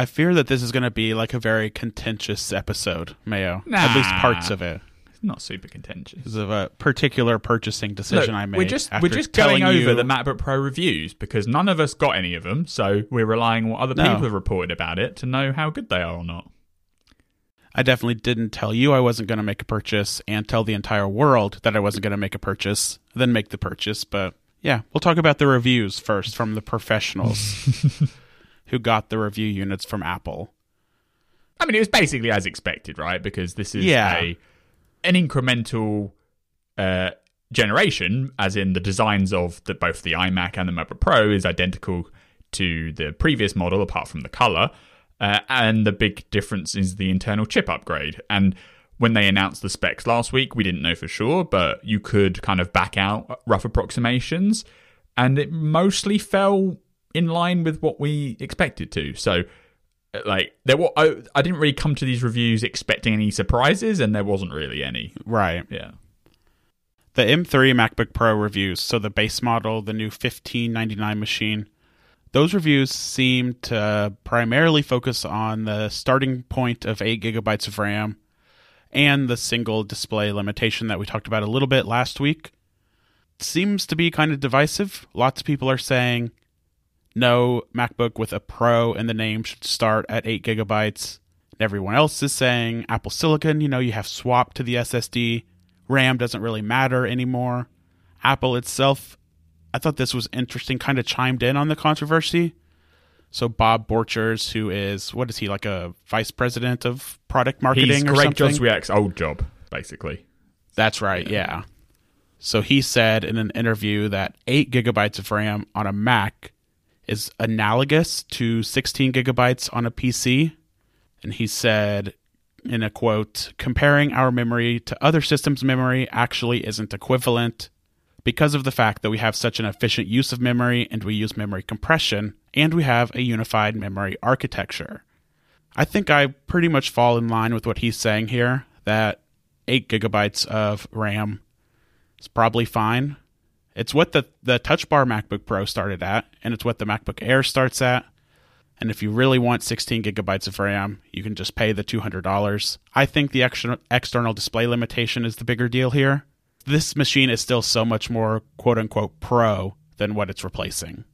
I fear that this is going to be like a very contentious episode, Mayo. At least parts of it. It's not super contentious. Because of a particular purchasing decision Look, I made. we're just after we're just going over you- the MacBook Pro reviews because none of us got any of them, so we're relying on what other No. people have reported about it to know how good they are or not. I definitely didn't tell you I wasn't going to make a purchase and tell the entire world that I wasn't going to make a purchase, then make the purchase. But yeah, we'll talk about the reviews first from the professionals who got the review units from Apple. I mean, it was basically as expected, right? Because this is Yeah. a an incremental uh, generation, as in the designs of the, both the iMac and the MacBook Pro is identical to the previous model, apart from the color. Uh, and the big difference is the internal chip upgrade. And when they announced the specs last week, we didn't know for sure, but you could kind of back out rough approximations, and it mostly fell in line with what we expected to. So uh, like there were I, I didn't really come to these reviews expecting any surprises and there wasn't really any Right. yeah The M3 MacBook Pro reviews, so the base model, the new 1599 machine, those reviews seem to primarily focus on the starting point of 8 gigabytes of RAM and the single display limitation that we talked about a little bit last week. Seems to be kind of divisive. Lots of people are saying no MacBook with a Pro in the name should start at 8 gigabytes. Everyone else is saying Apple Silicon, you know, you have swapped to the SSD. RAM doesn't really matter anymore. Apple itself, I thought this was interesting, kind of chimed in on the controversy. So Bob Borchers, who is what is he like a vice president of product marketing he's or Greg something? Joswiak's old job basically That's right, yeah. So he said in an interview that 8 gigabytes of RAM on a Mac is analogous to 16 gigabytes on a PC. And he said in a quote, comparing our memory to other systems' memory actually isn't equivalent because of the fact that we have such an efficient use of memory and we use memory compression and we have a unified memory architecture. I think I pretty much fall in line with what he's saying here that 8 gigabytes of RAM is probably fine. It's what the, the Touch Bar MacBook Pro started at, and it's what the MacBook Air starts at. And if you really want 16 gigabytes of RAM, you can just pay the $200. I think the extra, external display limitation is the bigger deal here. This machine is still so much more quote unquote pro than what it's replacing.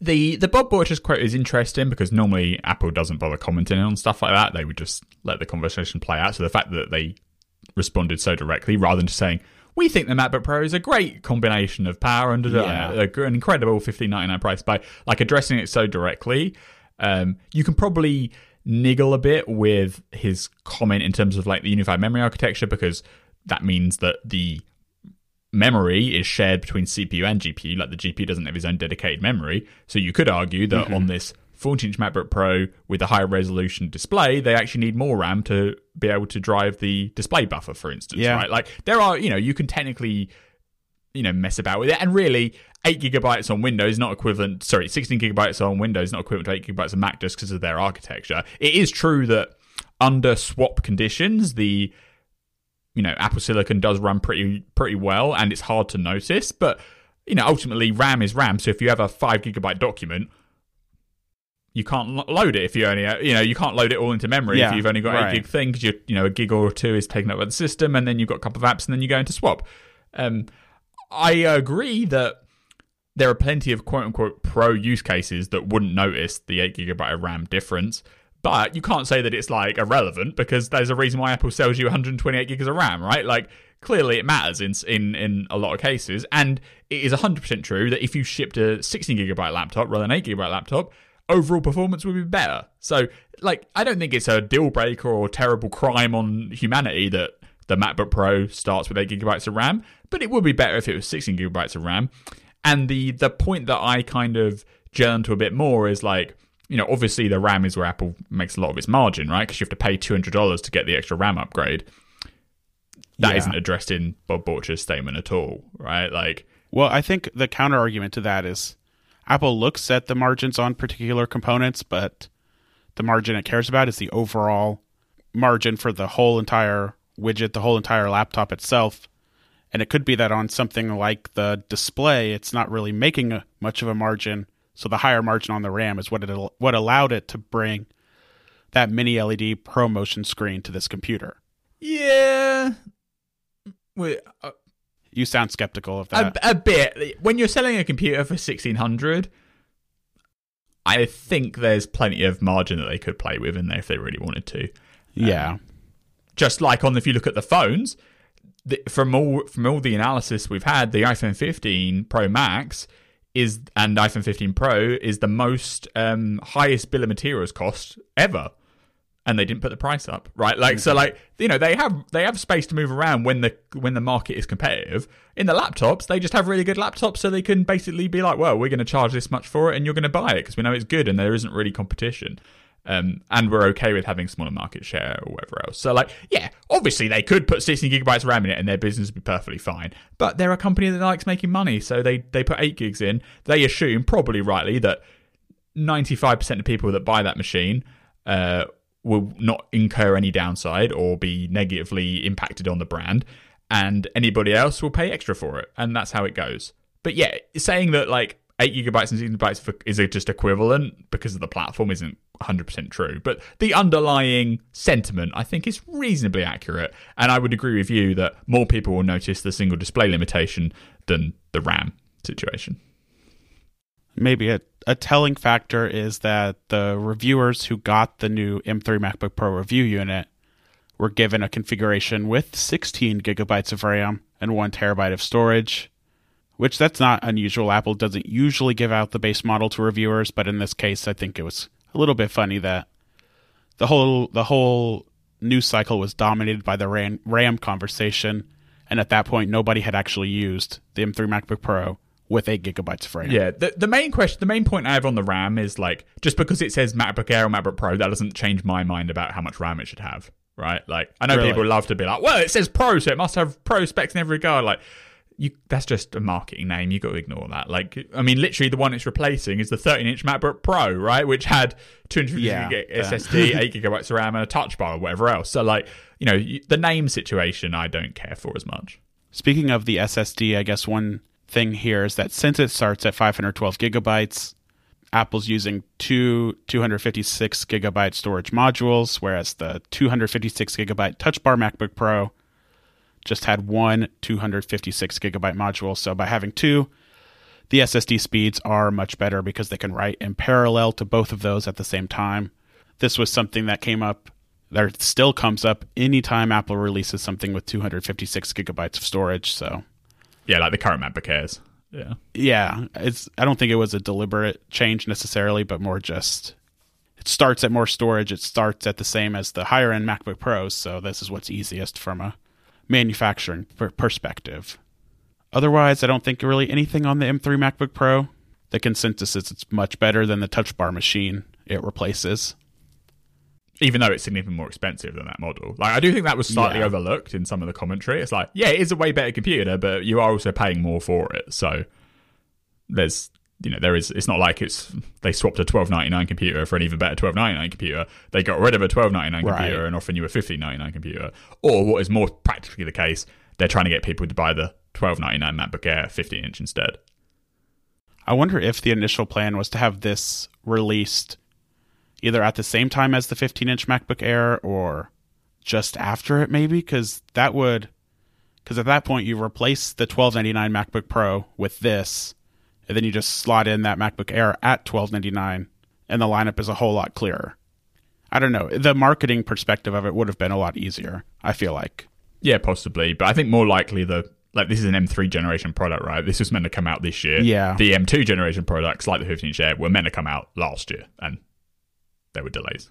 the the Bob Borchers quote is interesting because normally Apple doesn't bother commenting on stuff like that they would just let the conversation play out so the fact that they responded so directly rather than just saying we think the MacBook Pro is a great combination of power and Yeah. uh, an incredible 1599 price by like addressing it so directly um, you can probably niggle a bit with his comment in terms of like the unified memory architecture because that means that the memory is shared between CPU and GPU. Like the GPU doesn't have its own dedicated memory. So you could argue that Mm-hmm. on this 14 inch MacBook Pro with a higher resolution display, they actually need more RAM to be able to drive the display buffer, for instance. Yeah. Right? Like there are, you know, you can technically, you know, mess about with it. And really, 8 gigabytes on Windows not equivalent, sorry, 16 gigabytes on Windows not equivalent to 8 gigabytes on Mac just because of their architecture. It is true that under swap conditions, the you know Apple Silicon does run pretty pretty well, and it's hard to notice. But you know, ultimately, RAM is RAM. So if you have a five gigabyte document, you can't load it if you only you know you can't load it all into memory Yeah, if you've only got right. a gig thing because you you know a gig or two is taken up by the system, and then you've got a couple of apps, and then you go into swap. Um, I agree that there are plenty of quote unquote pro use cases that wouldn't notice the 8 gigabyte of RAM difference. But you can't say that it's like irrelevant because there's a reason why Apple sells you 128 gigs of RAM, right? Like clearly it matters in in in a lot of cases, and it is 100% true that if you shipped a 16 gigabyte laptop rather than 8 gigabyte laptop, overall performance would be better. So like I don't think it's a deal breaker or terrible crime on humanity that the MacBook Pro starts with 8 gigabytes of RAM, but it would be better if it was 16 gigabytes of RAM. And the the point that I kind of gel into a bit more is like, you know, obviously the RAM is where Apple makes a lot of its margin, right? Because you have to pay two hundred dollars to get the extra RAM upgrade. That Yeah. not addressed in Bob Borcher's statement at all, right? Like, Well, I think the counter argument to that is Apple looks at the margins on particular components, but the margin it cares about is the overall margin for the whole entire widget, the whole entire laptop itself. And it could be that on something like the display, it's not really making a, much of a margin. So the higher margin on the RAM is what it what allowed it to bring that mini LED ProMotion screen to this computer. Yeah. Wait, uh, You sound skeptical of that. a bit. When you're selling a computer for 1600 I think there's plenty of margin that they could play with in there if they really wanted to. yeah. Just like on if you look at the phones, the, from all from all the analysis we've had, the iPhone 15 Pro Max is and iPhone 15 Pro is the most um, highest bill of materials cost ever. And they didn't put the price up, right? Like so, like you know, they have they have space to move around when the when the market is competitive. In the laptops, they just have really good laptops, so they can basically be like, "Well, we're going to charge this much for it, and you're going to buy it because we know it's good, and there isn't really competition." Um, and we're okay with having smaller market share or whatever else. So, like, yeah, obviously they could put 16 gigabytes of RAM in it and their business would be perfectly fine. But they're a company that likes making money, so they they put eight gigs in. They assume, probably rightly, that 95% of people that buy that machine uh, will not incur any downside or be negatively impacted on the brand, and anybody else will pay extra for it, and that's how it goes. But yeah, saying that like eight gigabytes and sixteen gigabytes for, is just equivalent because of the platform isn't 100% true. But the underlying sentiment, I think, is reasonably accurate, and I would agree with you that more people will notice the single display limitation than the RAM situation. Maybe a, a telling factor is that the reviewers who got the new M3 MacBook Pro review unit were given a configuration with 16 gigabytes of RAM and 1 terabyte of storage, which that's not unusual. Apple doesn't usually give out the base model to reviewers, but in this case, I think it was a little bit funny that the whole the whole news cycle was dominated by the RAM, RAM conversation, and at that point, nobody had actually used the M3 MacBook Pro with 8 gigabytes of RAM. Yeah, the the main question, the main point I have on the RAM is like just because it says MacBook Air or MacBook Pro, that doesn't change my mind about how much RAM it should have, right? Like I know Really? people love to be like, well, it says Pro, so it must have Pro specs in every regard. Like you, that's just a marketing name. You got to ignore that. Like I mean, literally, the one it's replacing is the 13-inch MacBook Pro, right? Which had 250 Yeah, gig yeah. SSD, eight gigabytes of RAM, and a touch bar or whatever else. So like, you know, the name situation, I don't care for as much. Speaking of the SSD, I guess one thing here is that since it starts at 512 gigabytes, Apple's using two 256 gigabyte storage modules, whereas the 256 gigabyte Touch Bar MacBook Pro just had one 256 gigabyte module. So by having two, the SSD speeds are much better because they can write in parallel to both of those at the same time. This was something that came up, that still comes up anytime Apple releases something with 256 gigabytes of storage. So Yeah, like the current MacBook Airs. Yeah. yeah, it's. I don't think it was a deliberate change necessarily, but more just it starts at more storage. It starts at the same as the higher end MacBook Pros. So this is what's easiest from a manufacturing per- perspective. Otherwise, I don't think really anything on the M3 MacBook Pro. The consensus is it's much better than the Touch Bar machine it replaces. Even though it's significantly more expensive than that model. Like I do think that was slightly Yeah. overlooked in some of the commentary. It's like, yeah, it is a way better computer, but you are also paying more for it. So there's you know, there is it's not like it's they swapped a twelve ninety nine computer for an even better twelve ninety nine computer. They got rid of a twelve ninety nine Right. computer and offering you a fifteen ninety nine computer. Or what is more practically the case, they're trying to get people to buy the twelve ninety nine MacBook Air fifteen inch instead. I wonder if the initial plan was to have this released either at the same time as the 15 inch MacBook Air or just after it, maybe, because that would, because at that point you replace the 1299 MacBook Pro with this, and then you just slot in that MacBook Air at 1299, and the lineup is a whole lot clearer. I don't know. The marketing perspective of it would have been a lot easier, I feel like. Yeah, possibly, but I think more likely the like this is an M3 generation product, right? This was meant to come out this year. Yeah. The M2 generation products, like the 15 inch Air, were meant to come out last year, and there were delays.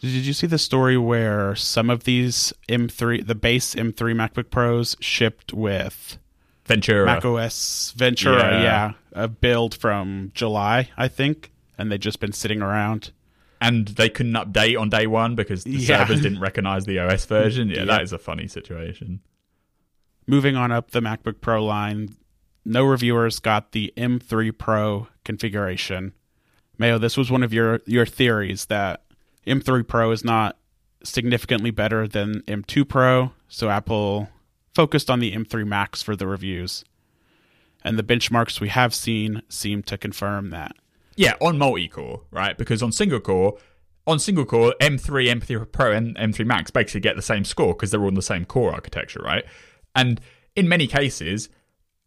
Did you see the story where some of these M3, the base M3 MacBook Pros shipped with Ventura. Mac OS Ventura, Yeah. yeah. a build from July, I think, and they've just been sitting around. and they couldn't update on day one because the Yeah. servers didn't recognize the OS version. Yeah, Yeah. that is a funny situation. Moving on up the MacBook Pro line, no reviewers got the M3 Pro configuration. Mayo, this was one of your your theories that M3 Pro is not significantly better than M2 Pro, so Apple focused on the M3 Max for the reviews. And the benchmarks we have seen seem to confirm that. Yeah, on multi core, right? Because on single core, on single core, M3, M3 Pro, and M3 Max basically get the same score because they're all in the same core architecture, right? And in many cases,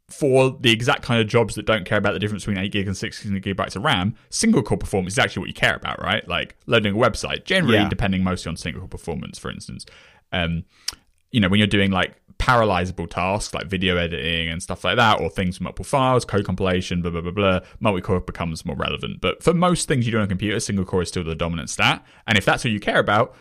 for the exact kind of jobs that don't care about the difference between 8 gig and 16 gigabytes of RAM, single core performance is actually what you care about, right? Like loading a website, generally Yeah. depending mostly on single core performance, for instance. Um, you know, when you're doing like parallelizable tasks like video editing and stuff like that, or things from multiple files, code compilation, blah, blah, blah, blah, multi core becomes more relevant. But for most things you do on a computer, single core is still the dominant stat. And if that's what you care about,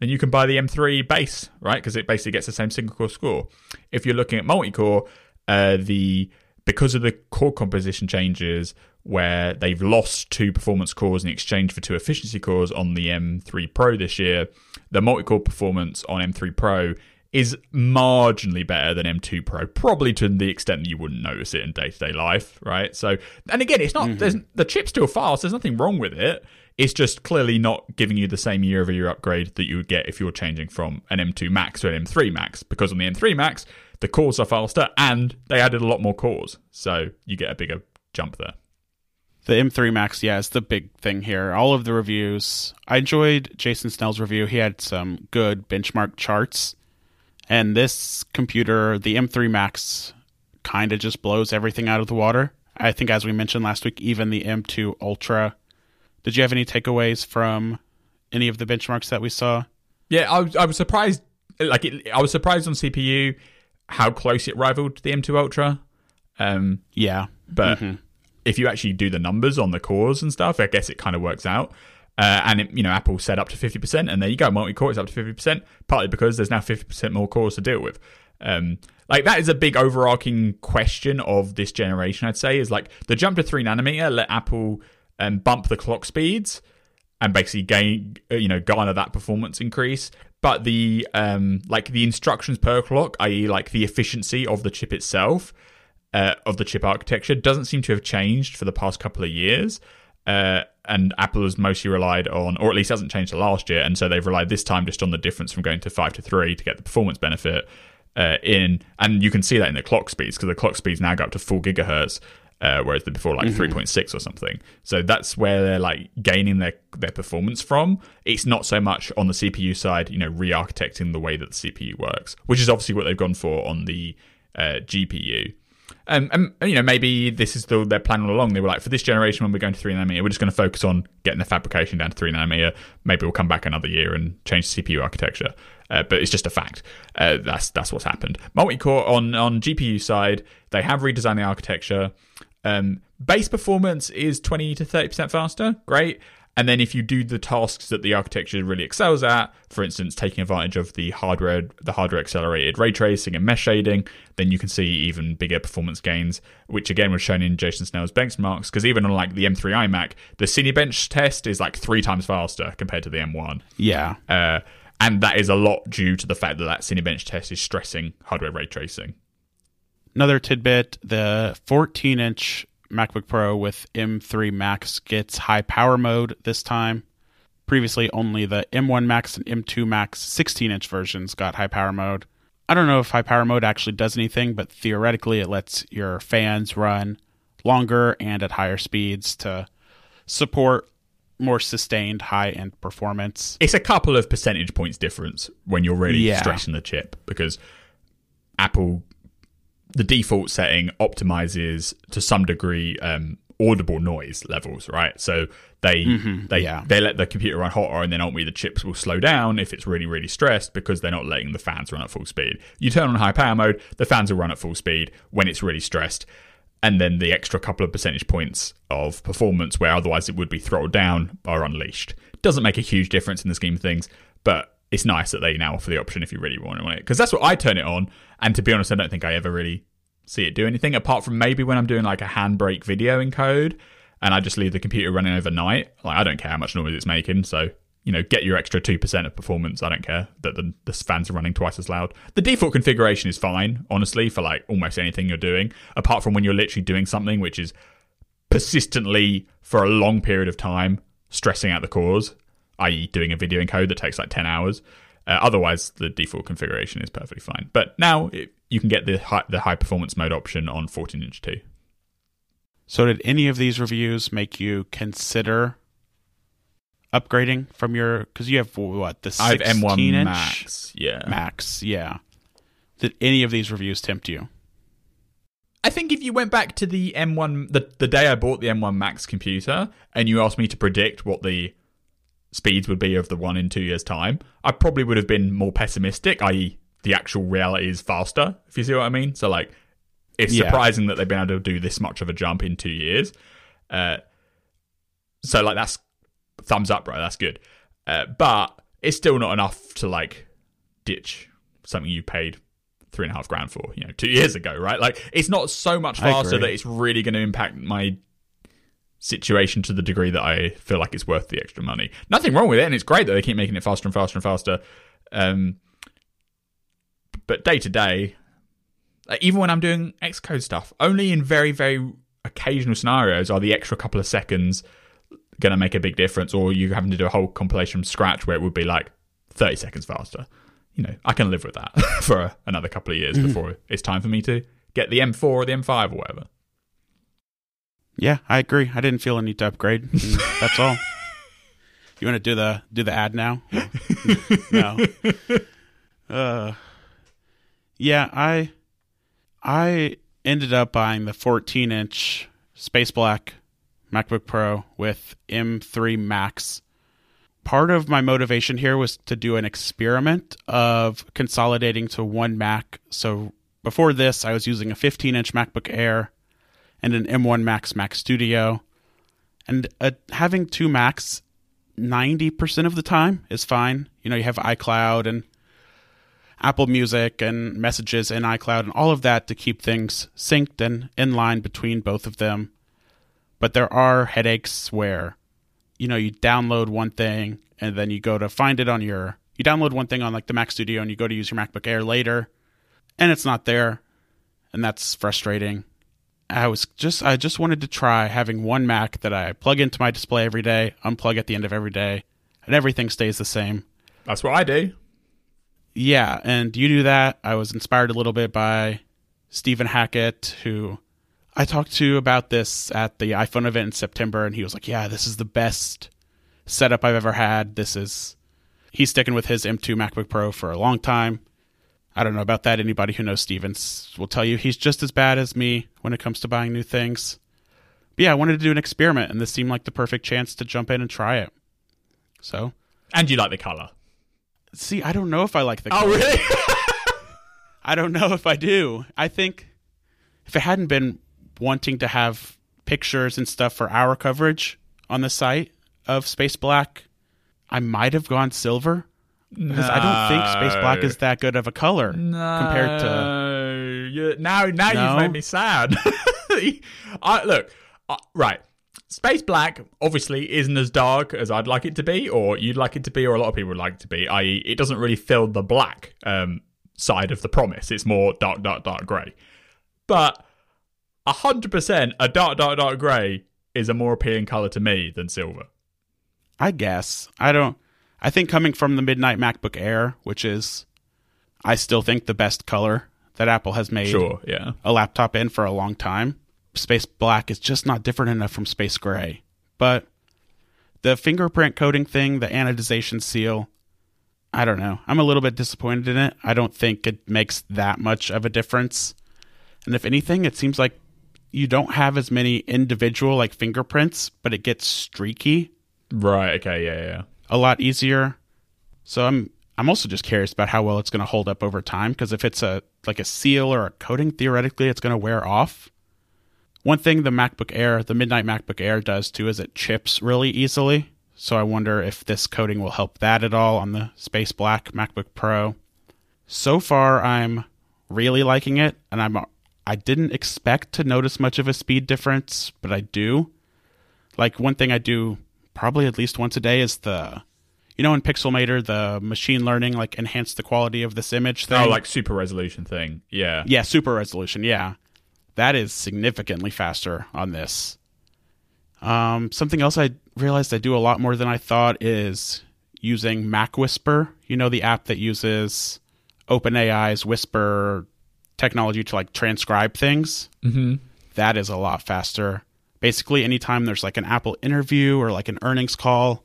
then you can buy the M3 base, right? Because it basically gets the same single core score. If you're looking at multi core, uh, the because of the core composition changes where they've lost two performance cores in exchange for two efficiency cores on the M3 Pro this year, the multi-core performance on M3 Pro is marginally better than M2 Pro, probably to the extent that you wouldn't notice it in day-to-day life, right? So, and again, it's not there's the chip's still fast. There's nothing wrong with it. It's just clearly not giving you the same year-over-year upgrade that you would get if you were changing from an M2 Max to an M3 Max, because on the M3 Max the cores are faster and they added a lot more cores, so you get a bigger jump there. The M3 Max, yeah, is the big thing here. All of the reviews. I enjoyed Jason Snell's review. He had some good benchmark charts. And this computer, the M3 Max, kind of just blows everything out of the water. I think, as we mentioned last week, even the M2 Ultra. Did you have any takeaways from any of the benchmarks that we saw? Yeah, I was, I was surprised. Like, it, I was surprised on CPU how close it rivaled the M2 Ultra. Um, Yeah. but if you actually do the numbers on the cores and stuff, I guess it kind of works out. Uh, and it, you know, Apple set up to fifty percent, and there you go, multi-core is up to fifty percent. Partly because there's now fifty percent more cores to deal with. Um, like that is a big overarching question of this generation. I'd say is like the jump to three nanometer let Apple um, bump the clock speeds and basically gain uh, you know garner that performance increase but the um like the instructions per clock i.e like the efficiency of the chip itself uh, of the chip architecture doesn't seem to have changed for the past couple of years uh, and apple has mostly relied on or at least hasn't changed the last year and so they've relied this time just on the difference from going to 5 to 3 to get the performance benefit uh, in and you can see that in the clock speeds because the clock speeds now go up to 4 gigahertz uh, whereas the before like 3.6 or something. So that's where they're like gaining their their performance from. It's not so much on the CPU side, you know, re-architecting the way that the CPU works, which is obviously what they've gone for on the uh, GPU. Um, and you know, maybe this is the, their plan all along. They were like, for this generation, when we're going to three nanometer, we're just going to focus on getting the fabrication down to three nanometer. Maybe we'll come back another year and change the CPU architecture. Uh, but it's just a fact. Uh, that's that's what's happened. Multi-core on on GPU side, they have redesigned the architecture. Um, base performance is 20 to 30% faster. Great. And then if you do the tasks that the architecture really excels at, for instance, taking advantage of the hardware, the hardware accelerated ray tracing and mesh shading, then you can see even bigger performance gains, which again was shown in Jason Snell's benchmarks. Because even on like the M3 iMac, the Cinebench test is like three times faster compared to the M1. Yeah. Uh, and that is a lot due to the fact that that Cinebench test is stressing hardware ray tracing. Another tidbit the 14 inch MacBook Pro with M3 Max gets high power mode this time. Previously, only the M1 Max and M2 Max 16 inch versions got high power mode. I don't know if high power mode actually does anything, but theoretically, it lets your fans run longer and at higher speeds to support more sustained high end performance. It's a couple of percentage points difference when you're really Yeah. stressing the chip because Apple, the default setting optimizes to some degree um, audible noise levels, right? So they they yeah. they let the computer run hotter, and then ultimately the chips will slow down if it's really really stressed because they're not letting the fans run at full speed. You turn on high power mode, the fans will run at full speed when it's really stressed. And then the extra couple of percentage points of performance, where otherwise it would be throttled down, are unleashed. Doesn't make a huge difference in the scheme of things, but it's nice that they now offer the option if you really want it. Because that's what I turn it on. And to be honest, I don't think I ever really see it do anything apart from maybe when I'm doing like a handbrake video encode and I just leave the computer running overnight. Like I don't care how much noise it's making, so you know, get your extra two percent of performance. I don't care that the, the fans are running twice as loud. The default configuration is fine, honestly, for like almost anything you're doing, apart from when you're literally doing something which is persistently for a long period of time stressing out the cores, i.e., doing a video encode that takes like 10 hours. Uh, otherwise, the default configuration is perfectly fine. But now it, you can get the high, the high performance mode option on 14 inch 2. So, did any of these reviews make you consider upgrading from your because you have what the I have 16 M1 inch Max. Yeah. Max, yeah. Did any of these reviews tempt you? I think if you went back to the M1, the, the day I bought the M1 Max computer, and you asked me to predict what the speeds would be of the one in two years' time, I probably would have been more pessimistic, i.e., the actual reality is faster, if you see what I mean. So, like, it's Yeah. surprising that they've been able to do this much of a jump in two years. Uh, so, like, that's thumbs up, bro. That's good. Uh, but it's still not enough to, like, ditch something you paid three and a half grand for, you know, two years ago, right? Like, it's not so much faster that it's really going to impact my situation to the degree that I feel like it's worth the extra money. Nothing wrong with it, and it's great that they keep making it faster and faster and faster. Um, but day to day, even when I'm doing Xcode stuff, only in very, very occasional scenarios are the extra couple of seconds going to make a big difference, or you having to do a whole compilation from scratch where it would be like 30 seconds faster. You know, I can live with that for another couple of years before it's time for me to get the M4 or the M5 or whatever. Yeah, I agree. I didn't feel a need to upgrade. that's all. You want to do the do the ad now? no. Uh, yeah, I I ended up buying the 14 inch Space Black MacBook Pro with M3 Max. Part of my motivation here was to do an experiment of consolidating to one Mac. So before this, I was using a 15 inch MacBook Air and an M1 Max Mac Studio. And uh, having two Macs 90% of the time is fine. You know, you have iCloud and Apple Music and messages in iCloud and all of that to keep things synced and in line between both of them. But there are headaches where, you know, you download one thing and then you go to find it on your, you download one thing on like the Mac Studio and you go to use your MacBook Air later and it's not there. And that's frustrating. I was just I just wanted to try having one Mac that I plug into my display every day, unplug at the end of every day, and everything stays the same. That's what I do. Yeah, and you do that. I was inspired a little bit by Stephen Hackett, who I talked to about this at the iPhone event in September, and he was like, "Yeah, this is the best setup I've ever had. This is." He's sticking with his M2 MacBook Pro for a long time. I don't know about that. Anybody who knows Stevens will tell you he's just as bad as me when it comes to buying new things. But yeah, I wanted to do an experiment, and this seemed like the perfect chance to jump in and try it. So, And you like the color. see, I don't know if I like the. Oh, color. really? I don't know if I do. I think if it hadn't been wanting to have pictures and stuff for our coverage on the site of Space Black, I might have gone silver because I don't think Space Black is that good of a color compared to. to you, now. Now No? you've made me sad. I look uh, right. Space Black obviously isn't as dark as I'd like it to be, or you'd like it to be, or a lot of people would like it to be. I.e., it doesn't really fill the black um, side of the promise. It's more dark, dark, dark grey. But hundred percent, a dark, dark, dark grey is a more appealing color to me than silver. I guess I don't. I think coming from the Midnight MacBook Air, which is, I still think the best color that Apple has made Sure, yeah. a laptop in for a long time. Space black is just not different enough from space gray. But the fingerprint coating thing, the anodization seal, I don't know. I'm a little bit disappointed in it. I don't think it makes that much of a difference. And if anything, it seems like you don't have as many individual like fingerprints, but it gets streaky Right. Okay. Yeah. Yeah. A lot easier. So I'm I'm also just curious about how well it's going to hold up over time because if it's a like a seal or a coating, theoretically it's going to wear off. One thing the MacBook Air, the Midnight MacBook Air does too is it chips really easily. So I wonder if this coating will help that at all on the Space Black MacBook Pro. So far I'm really liking it and I'm I didn't expect to notice much of a speed difference, but I do. Like one thing I do probably at least once a day is the you know in Pixelmator the machine learning like enhance the quality of this image thing. Oh, like super resolution thing. Yeah. yeah, super resolution. Yeah, that is significantly faster on this. Um, something else I realized I do a lot more than I thought is using Mac Whisper. You know the app that uses OpenAI's Whisper technology to like transcribe things. Mm-hmm. that is a lot faster. Basically, anytime there's like an Apple interview or like an earnings call,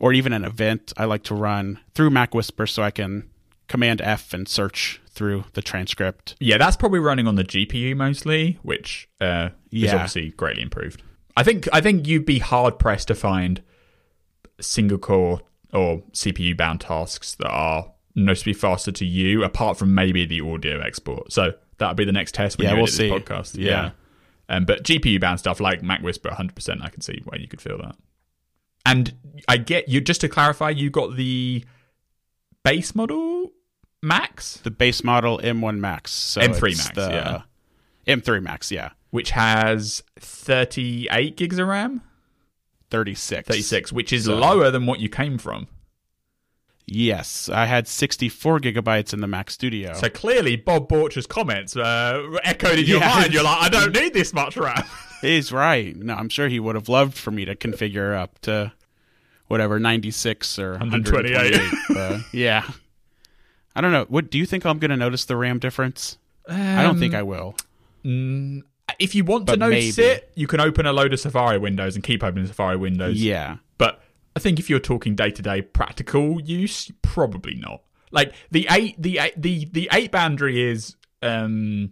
or even an event, I like to run through Mac Whisper so I can Command F and search through the transcript. Yeah, that's probably running on the GPU mostly, which uh, is Yeah. obviously greatly improved. I think I think you'd be hard pressed to find single core or CPU bound tasks that are noticeably faster to you, apart from maybe the audio export. So that'll be the next test when Yeah, you we'll edit see. this podcast. Yeah. Yeah. Um, but GPU bound stuff like Mac Whisper, 100%, I can see where you could feel that. And I get you, just to clarify, you got the base model Max, The base model M1 Max. So M3 Max, the yeah. M3 Max, yeah. which has 38 gigs of RAM, 36. 36, which is So- lower than what you came from. Yes, I had 64 gigabytes in the Mac Studio. So clearly, Bob Borcher's comments uh, echoed in your Yeah. mind. You're like, I don't need this much RAM. He's right. No, I'm sure he would have loved for me to configure up to whatever 96 or 128. 128. uh, yeah. I don't know. What do you think I'm going to notice the RAM difference? I don't think I will. Mm, if you want to But notice maybe. it, you can open a load of Safari windows and keep opening Safari windows. Yeah. But I think if you're talking day to day practical use, probably not. Like the eight, the eight, the the eight boundary is um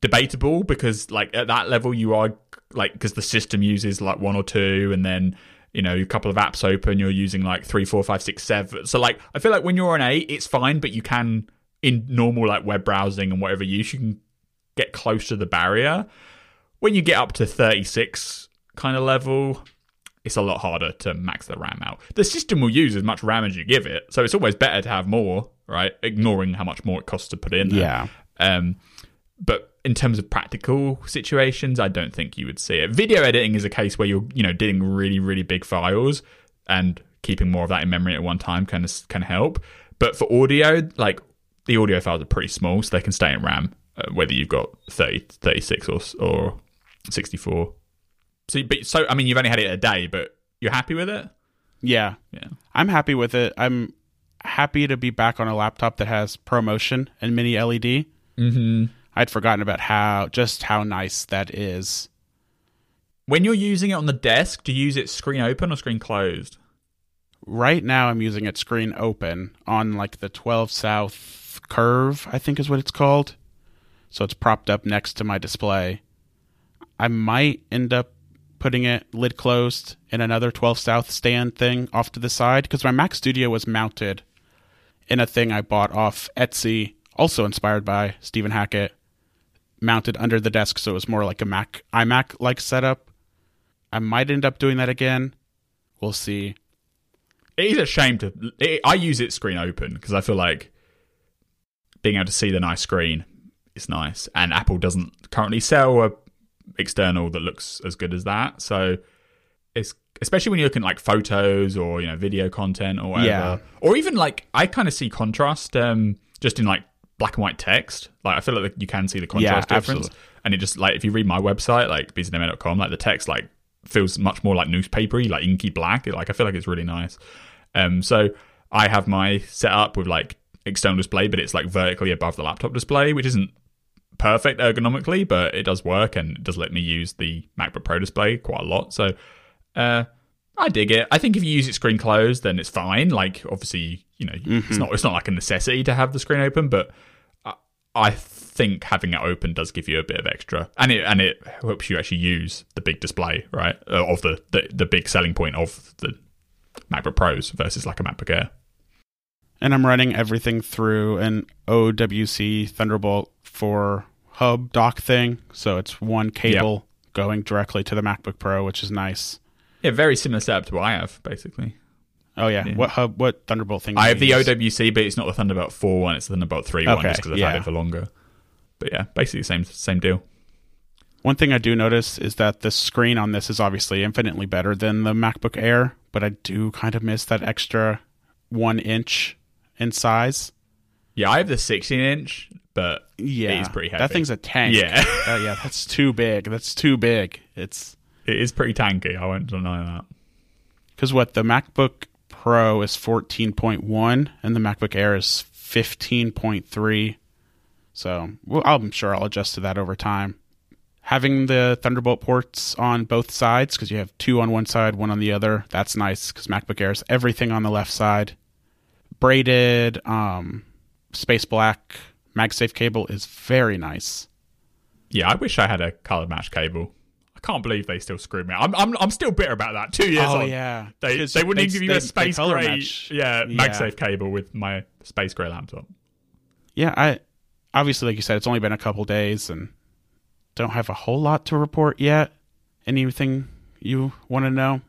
debatable because like at that level you are like because the system uses like one or two and then you know a couple of apps open you're using like three four five six seven so like i feel like when you're on eight it's fine but you can in normal like web browsing and whatever use you can get close to the barrier when you get up to 36 kind of level it's a lot harder to max the RAM out. The system will use as much RAM as you give it, so it's always better to have more, right? Ignoring how much more it costs to put in. There. Yeah. Um, but in terms of practical situations, I don't think you would see it. Video editing is a case where you're, you know, doing really, really big files and keeping more of that in memory at one time can can help. But for audio, like the audio files are pretty small, so they can stay in RAM, uh, whether you've got 30, 36 or or 64. So, but so I mean, you've only had it a day, but you're happy with it? Yeah. Yeah. I'm happy with it. I'm happy to be back on a laptop that has ProMotion and mini LED. Mm-hmm. I'd forgotten about how just how nice that is. When you're using it on the desk, do you use it screen open or screen closed? Right now I'm using it screen open on like the 12 South curve, I think is what it's called. So it's propped up next to my display. I might end up putting it lid closed in another 12 South stand thing off to the side because my Mac Studio was mounted in a thing I bought off Etsy, also inspired by Stephen Hackett, mounted under the desk so it was more like a Mac iMac like setup. I might end up doing that again. We'll see. It is a shame to. It, I use it screen open because I feel like being able to see the nice screen is nice, and Apple doesn't currently sell a external that looks as good as that. So it's especially when you're looking at like photos or you know video content or whatever, Yeah. or even like I kind of see contrast um, just in like black and white text. Like I feel like you can see the contrast Yeah, difference, absolutely. and it just like if you read my website like bzamayo.com, like the text like feels much more like newspapery, like inky black. Like I feel like it's really nice. Um, so I have my setup with like external display, but it's like vertically above the laptop display, which isn't perfect ergonomically, but it does work and it does let me use the MacBook Pro display quite a lot. So uh, I dig it. I think if you use it screen closed, then it's fine. Like obviously, you know, it's not it's not like a necessity to have the screen open, but I, I think having it open does give you a bit of extra, and it and it helps you actually use the big display, right? Uh, of the, the the big selling point of the MacBook Pros versus like a MacBook Air. and I'm running everything through an OWC Thunderbolt 4 hub dock thing. So it's one cable going directly to the MacBook Pro, which is nice. Yeah, very similar setup to what I have, basically. Oh yeah, Yeah. what hub? What Thunderbolt thing? I have the use? OWC, but it's not the Thunderbolt 4 one, it's the Thunderbolt 3 one, just because I've yeah. had it for longer. But yeah, basically same same deal. One thing I do notice is that the screen on this is obviously infinitely better than the MacBook Air, but I do kind of miss that extra one inch in size. Yeah, I have the 16 inch, but Yeah, it is pretty heavy. That thing's a tank. Yeah. Uh, yeah, that's too big. That's too big. It's it is pretty tanky. I won't deny that. because what the MacBook Pro is 14.1 and the MacBook Air is 15.3. So well, I'm sure I'll adjust to that over time. having the Thunderbolt ports on both sides because you have two on one side, one on the other. That's nice because MacBook Air has everything on the left side. Braided, um, space black MagSafe cable is very nice. Yeah, I wish I had a color match cable. I can't believe they still screwed me. I'm I'm I'm still bitter about that. Two years oh on, yeah, they they wouldn't even give you a space gray, match. yeah, Yeah. MagSafe cable with my space gray laptop. Yeah, I obviously, like you said, it's only been a couple days and don't have a whole lot to report yet. Anything you want to know?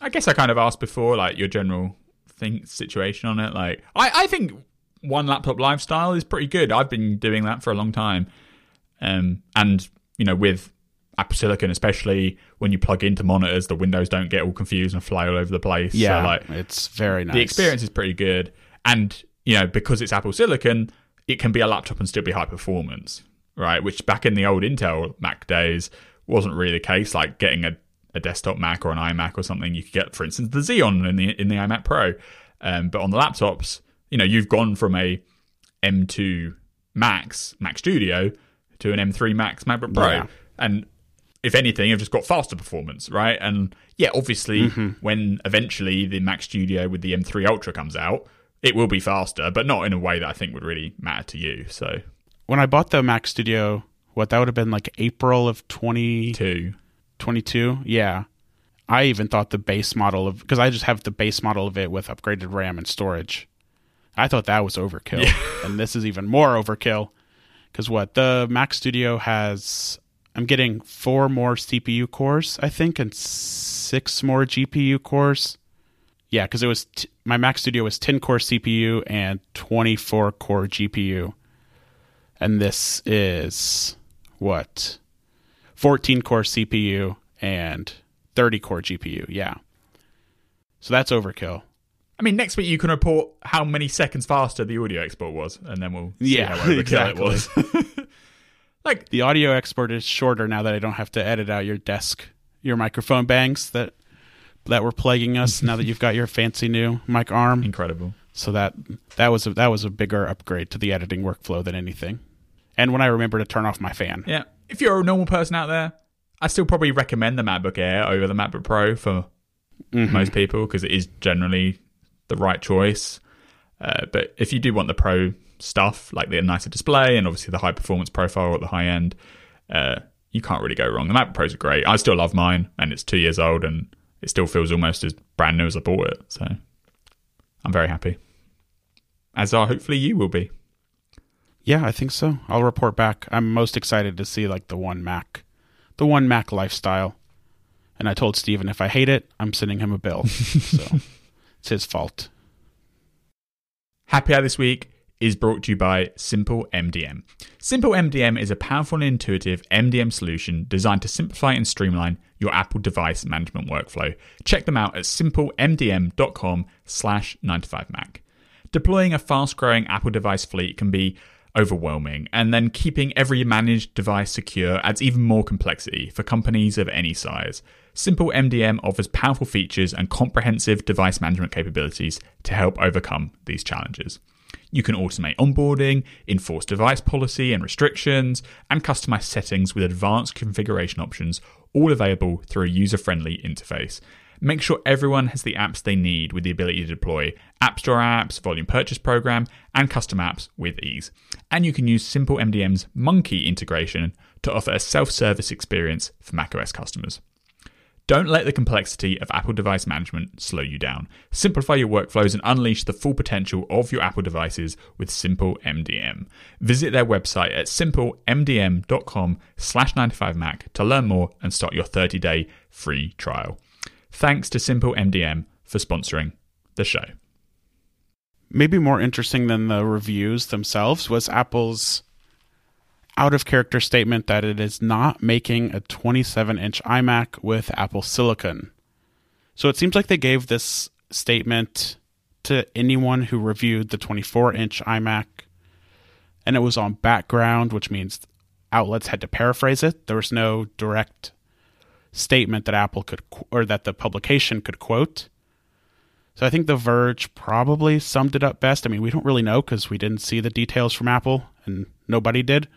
I guess I kind of asked before, like your general thing situation on it. Like, I, I think one laptop lifestyle is pretty good. I've been doing that for a long time, um, and you know, with Apple Silicon, especially when you plug into monitors, the windows don't get all confused and fly all over the place. Yeah, so, like it's very nice. the experience is pretty good, and you know, because it's Apple Silicon, it can be a laptop and still be high performance, right? Which back in the old Intel Mac days wasn't really the case. Like getting a a desktop Mac or an iMac or something, you could get, for instance, the Xeon in the in the iMac Pro. Um, but on the laptops, you know, you've gone from a M2 Max Mac Studio to an M3 Max MacBook Pro, Yeah. and if anything, you've just got faster performance, right? And yeah, obviously, mm-hmm. when eventually the Mac Studio with the M3 Ultra comes out, it will be faster, but not in a way that I think would really matter to you. So When I bought the Mac Studio, what that would have been like April of 2022. two, Yeah. I even thought the base model of because I just have the base model of it with upgraded RAM and storage. I thought that was overkill, and this is even more overkill. Because what the Mac Studio has, I'm getting four more CPU cores, I think, and six more GPU cores. Yeah, because it was t- my Mac Studio was 10 core CPU and 24 core GPU, and this is what 14 core CPU and 30 core GPU. Yeah. So that's overkill. I mean, next week you can report how many seconds faster the audio export was, and then we'll see Yeah, how exactly. it was. like, The audio export is shorter now that I don't have to edit out your desk, your microphone bangs that that were plaguing us. now that you've got your fancy new mic arm, incredible. so that that was a, that was a bigger upgrade to the editing workflow than anything. And when I remember to turn off my fan, Yeah. If you're a normal person out there, I still probably recommend the MacBook Air over the MacBook Pro for Mm-hmm. most people because it is generally the right choice. Uh, but if you do want the Pro stuff, like the nicer display and obviously the high performance profile at the high end, uh, you can't really go wrong. The MacBook Pros are great. I still love mine, and it's two years old, and it still feels almost as brand new as I bought it. So I'm very happy. As are hopefully you will be. Yeah, I think so. I'll report back. I'm most excited to see like the one Mac, the one Mac lifestyle. And I told Stephen if I hate it, I'm sending him a bill. so it's his fault. Happy Hour this week is brought to you by Simple MDM. Simple MDM is a powerful and intuitive MDM solution designed to simplify and streamline your Apple device management workflow. Check them out at simplemdm.com slash 9to5mac. Deploying a fast-growing Apple device fleet can be overwhelming, and then keeping every managed device secure adds even more complexity for companies of any size. Simple MDM offers powerful features and comprehensive device management capabilities to help overcome these challenges. You can automate onboarding, enforce device policy and restrictions, and customize settings with advanced configuration options, all available through a user friendly interface. Make sure everyone has the apps they need with the ability to deploy App Store apps, Volume Purchase Program, and custom apps with ease. And you can use Simple MDM's Munki integration to offer a self service experience for macOS customers. Don't let the complexity of Apple device management slow you down. Simplify your workflows and unleash the full potential of your Apple devices with Simple MDM. Visit their website at simplemdm.com slash 9to5mac to learn more and start your 30-day free trial. Thanks to Simple MDM for sponsoring the show. Maybe more interesting than the reviews themselves was Apple's out of character statement that it is not making a 27 inch iMac with Apple Silicon. So it seems like they gave this statement to anyone who reviewed the 24 inch iMac, and it was on background, which means outlets had to paraphrase it. There was no direct statement that Apple could, or that the publication could quote. So I think The Verge probably summed it up best. I mean, we don't really know because we didn't see the details from Apple, and nobody did.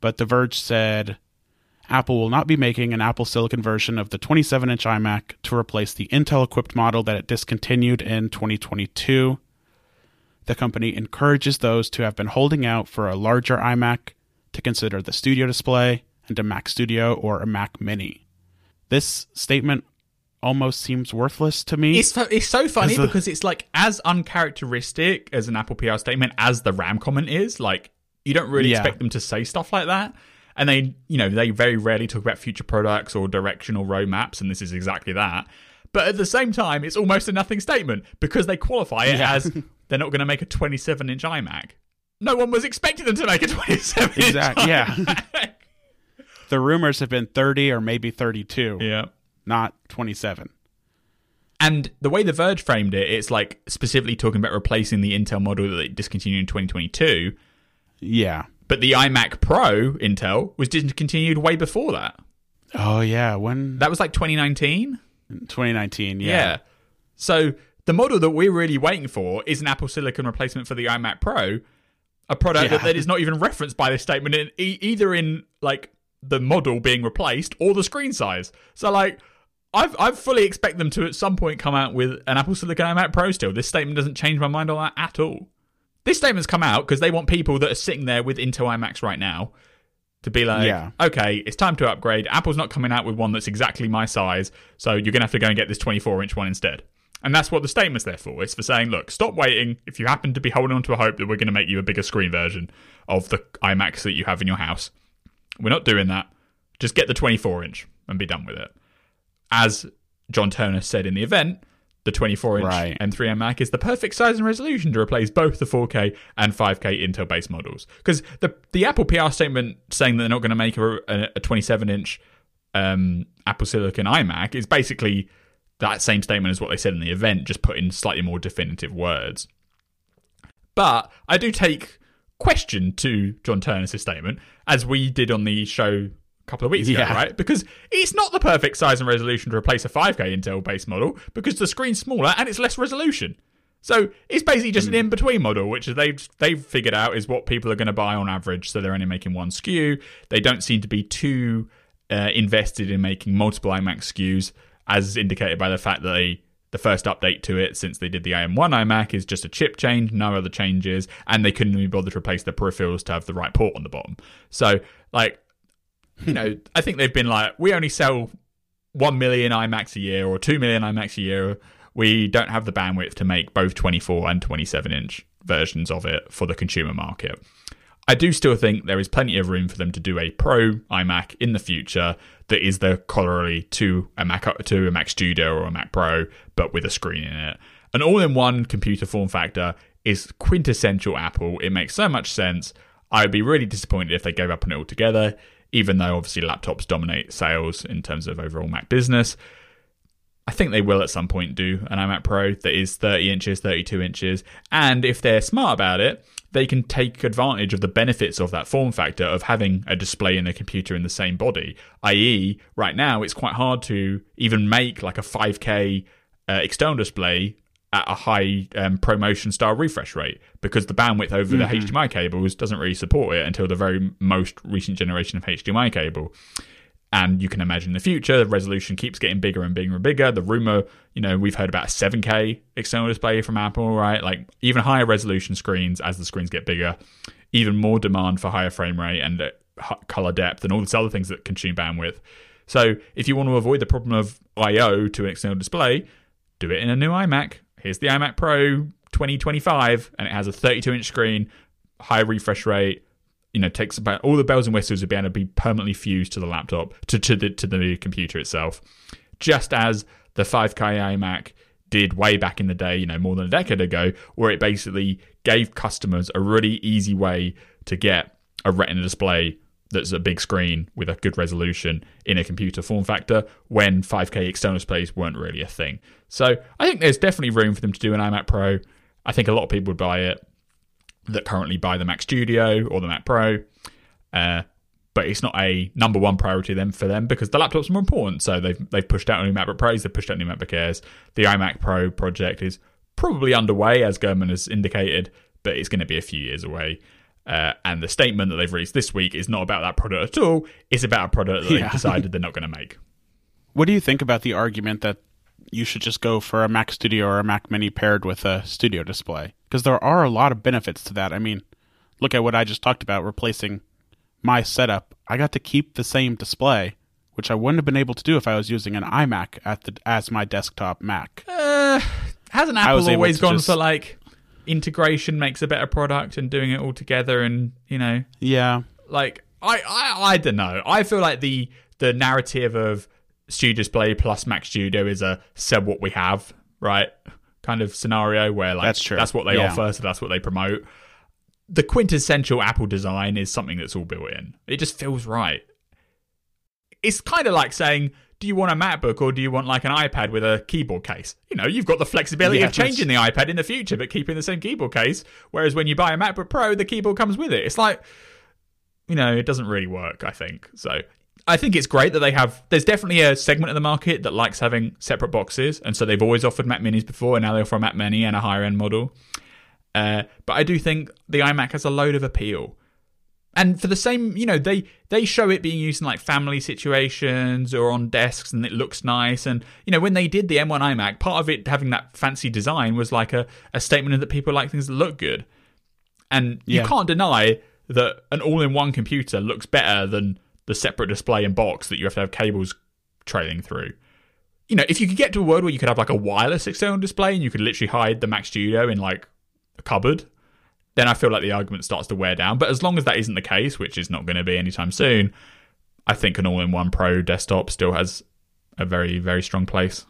But The Verge said Apple will not be making an Apple Silicon version of the 27 inch iMac to replace the Intel equipped model that it discontinued in 2022. The company encourages those to have been holding out for a larger iMac to consider the Studio Display and a Mac Studio or a Mac Mini. This statement almost seems worthless to me. It's so, it's so funny a- because it's like as uncharacteristic as an Apple PR statement as the RAM comment is. Like you don't really Yeah. expect them to say stuff like that. And they, you know, they very rarely talk about future products or directional roadmaps, and this is exactly that. But at the same time, it's almost a nothing statement because they qualify it Yeah. as they're not going to make a 27 inch iMac. No one was expecting them to make a 27 inch Exact- yeah. the rumors have been 30 or maybe 32, yeah. not 27. And the way The Verge framed it, it's like specifically talking about replacing the Intel model that they discontinued in 2022. Yeah. But the iMac Pro Intel was discontinued way before that. Oh yeah, when That was like 2019. 2019. Yeah. Yeah. So the model that we're really waiting for is an Apple Silicon replacement for the iMac Pro, a product Yeah. that, that is not even referenced by this statement, in, e- either in like the model being replaced or the screen size. So like. I've, I fully expect them to at some point come out with an Apple Silicon iMac Pro still. This statement doesn't change my mind on that at all. This statement's come out because they want people that are sitting there with Intel iMacs right now to be like, Yeah. okay, it's time to upgrade. Apple's not coming out with one that's exactly my size, so you're going to have to go and get this 24 inch one instead. And that's what the statement's there for. It's for saying, look, stop waiting. If you happen to be holding on to a hope that we're going to make you a bigger screen version of the iMacs that you have in your house, we're not doing that. Just get the 24 inch and be done with it. As John Ternus said in the event, the 24 inch Right. M3 Mac is the perfect size and resolution to replace both the 4K and 5K Intel based models. Because the the Apple PR statement saying that they're not going to make a, a, a 27 inch um, Apple Silicon iMac is basically that same statement as what they said in the event, just put in slightly more definitive words. But I do take question to John Ternus's statement, as we did on the show couple of weeks ago, Yeah. right? Because it's not the perfect size and resolution to replace a 5K Intel based model because the screen's smaller and it's less resolution. So it's basically just an in between model, which they've they've figured out is what people are going to buy on average. So they're only making one SKU. They don't seem to be too uh, invested in making multiple iMac SKUs, as indicated by the fact that they the first update to it since they did the AM1 iMac is just a chip change, no other changes, and they couldn't even bother to replace the peripherals to have the right port on the bottom. So, like, you know, I think they've been like, we only sell 1 million iMacs a year or 2 million iMacs a year. We don't have the bandwidth to make both 24 and 27 inch versions of it for the consumer market. I do still think there is plenty of room for them to do a Pro iMac in the future that is the corollary to a Mac to a Mac Studio or a Mac Pro, but with a screen in it. An all-in-one computer form factor is quintessential Apple. It makes so much sense. I would be really disappointed if they gave up on it altogether, even though obviously laptops dominate sales in terms of overall Mac business. I think they will at some point do an iMac Pro that is 30 inches, 32 inches, and if they're smart about it, they can take advantage of the benefits of that form factor of having a display and a computer in the same body. I.e., right now it's quite hard to even make like a 5K uh, external display at a high um, promotion style refresh rate because the bandwidth over the HDMI cables doesn't really support it until the very most recent generation of HDMI cable. And you can imagine in the future, the resolution keeps getting bigger and bigger and bigger. The rumor, you know, we've heard about a 7K external display from Apple, right? Like even higher resolution screens as the screens get bigger, even more demand for higher frame rate and uh, color depth and all these other things that consume bandwidth. So if you want to avoid the problem of I/O to an external display, do it in a new iMac. Here's the iMac Pro 2025, and it has a 32 inch screen, high refresh rate. You know, takes about all the bells and whistles will be able to be permanently fused to the laptop, to, to the to the computer itself. Just as the 5K iMac did way back in the day, you know, more than a decade ago, where it basically gave customers a really easy way to get a retina display that's a big screen with a good resolution in a computer form factor when 5K external displays weren't really a thing. So I think there's definitely room for them to do an iMac Pro. I think a lot of people would buy it that currently buy the Mac Studio or the Mac Pro. Uh, but it's not a number one priority then for them because the laptop's are more important. So they've they've pushed out new MacBook Pros, they've pushed out new MacBook Airs. The iMac Pro project is probably underway, as Gurman has indicated, but it's going to be a few years away. Uh, and the statement that they've released this week is not about that product at all. It's about a product that Yeah. they've decided they're not going to make. What do you think about the argument that you should just go for a Mac Studio or a Mac Mini paired with a studio display? Because there are a lot of benefits to that. I mean, look at what I just talked about replacing my setup. I got to keep the same display, which I wouldn't have been able to do if I was using an iMac at the as my desktop Mac. Uh, hasn't Apple always gone just- for like integration makes a better product and doing it all together and you know Yeah, like I, I I don't know. I feel like the the narrative of Studio Display plus Mac Studio is a sell what we have, right? Kind of scenario where like That's true. that's what they Yeah. offer, so that's what they promote. The quintessential Apple design is something that's all built in. It just feels right. It's kind of like saying, do you want a MacBook or do you want like an iPad with a keyboard case? You know, you've got the flexibility Yeah, of changing the iPad in the future, but keeping the same keyboard case. Whereas when you buy a MacBook Pro, the keyboard comes with it. It's like, you know, it doesn't really work, I think. So I think it's great that they have, there's definitely a segment of the market that likes having separate boxes. And so they've always offered Mac Minis before, and now they offer a Mac Mini and a higher end model. Uh, but I do think the iMac has a load of appeal. And for the same, you know, they they show it being used in like family situations or on desks, and it looks nice. And you know, when they did the M1 iMac, part of it having that fancy design was like a, a statement that people like things that look good. And you Yeah. can't deny that an all-in-one computer looks better than the separate display and box that you have to have cables trailing through. You know, if you could get to a world where you could have like a wireless external display and you could literally hide the Mac Studio in like a cupboard, then I feel like the argument starts to wear down. But as long as that isn't the case, which is not going to be anytime soon, I think an all-in-one Pro desktop still has a very, very strong place.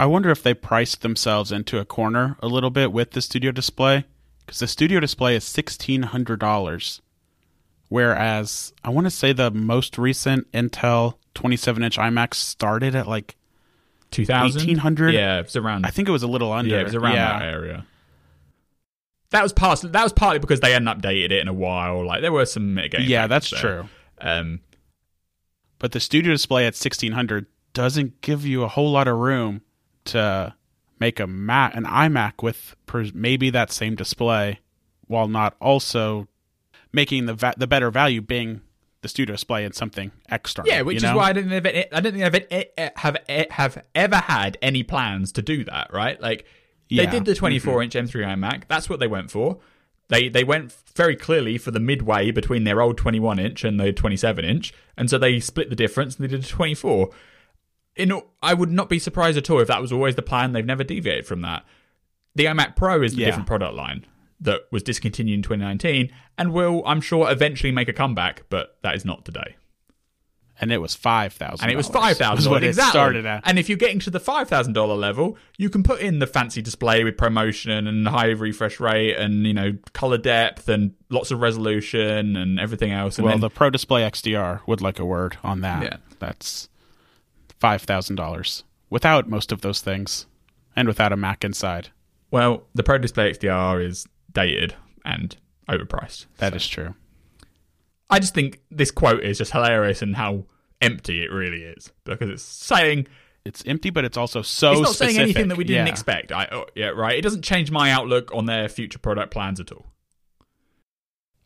I wonder if they priced themselves into a corner a little bit with the studio display because the studio display is sixteen hundred dollars, whereas I want to say the most recent Intel twenty-seven inch iMac started at like 2000? 1800. Yeah, it was around. I think it was a little under. yeah, it was around Yeah. that area. That was part. That was partly because they hadn't updated it in a while. Like there were some mitigating. Yeah, that's there. true. Um, But the studio display at sixteen hundred doesn't give you a whole lot of room to make a Mac, an iMac with maybe that same display, while not also making the va- the better value being the studio display and something external. yeah, which is know? why I didn't have, I didn't think I've have have ever had any plans to do that. Right, like Yeah. Mm-hmm. did the 24 inch M3 iMac. That's what they went for. They they went very clearly for the midway between their old 21 inch and the 27 inch, and so they split the difference and they did a 24. In I would not be surprised at all if that was always the plan. They've never deviated from that. The iMac Pro is the Yeah. different product line that was discontinued in 2019 and will, I'm sure, eventually make a comeback, but that is not today. And it was five thousand. And it was five thousand what dollars it exactly. started at. And if you're getting to the five thousand dollar level, you can put in the fancy display with promotion and high refresh rate and you know color depth and lots of resolution and everything else. And well, then, the Pro Display XDR would like a word on that. Yeah. That's five thousand dollars without most of those things, and without a Mac inside. well, the Pro Display XDR is dated and overpriced. That is true. I just think this quote is just hilarious and how empty it really is because it's saying It's empty, but it's also so. it's not saying anything that we didn't Yeah. expect. I, oh, yeah, right. It doesn't change my outlook on their future product plans at all.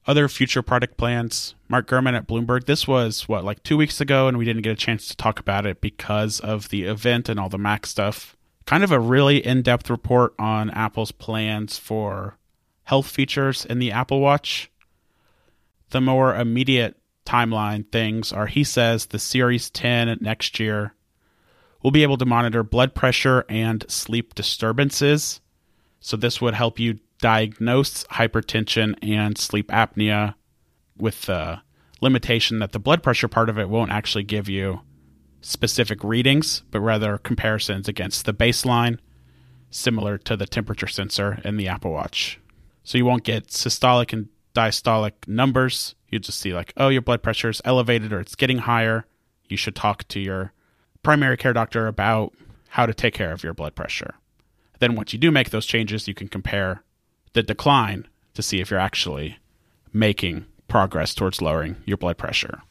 Other future product plans. Mark Gurman at Bloomberg. This was what like two weeks ago, and we didn't get a chance to talk about it because of the event and all the Mac stuff. Kind of a really in-depth report on Apple's plans for health features in the Apple Watch. The more immediate timeline things are he says the Series 10 next year will be able to monitor blood pressure and sleep disturbances. So this would help you diagnose hypertension and sleep apnea with the limitation that the blood pressure part of it won't actually give you specific readings, but rather comparisons against the baseline, similar to the temperature sensor in the Apple Watch. So you won't get systolic and diastolic numbers. You just see like, oh, your blood pressure is elevated or it's getting higher. You should talk to your primary care doctor about how to take care of your blood pressure. Then once you do make those changes, you can compare the decline to see if you're actually making progress towards lowering your blood pressure.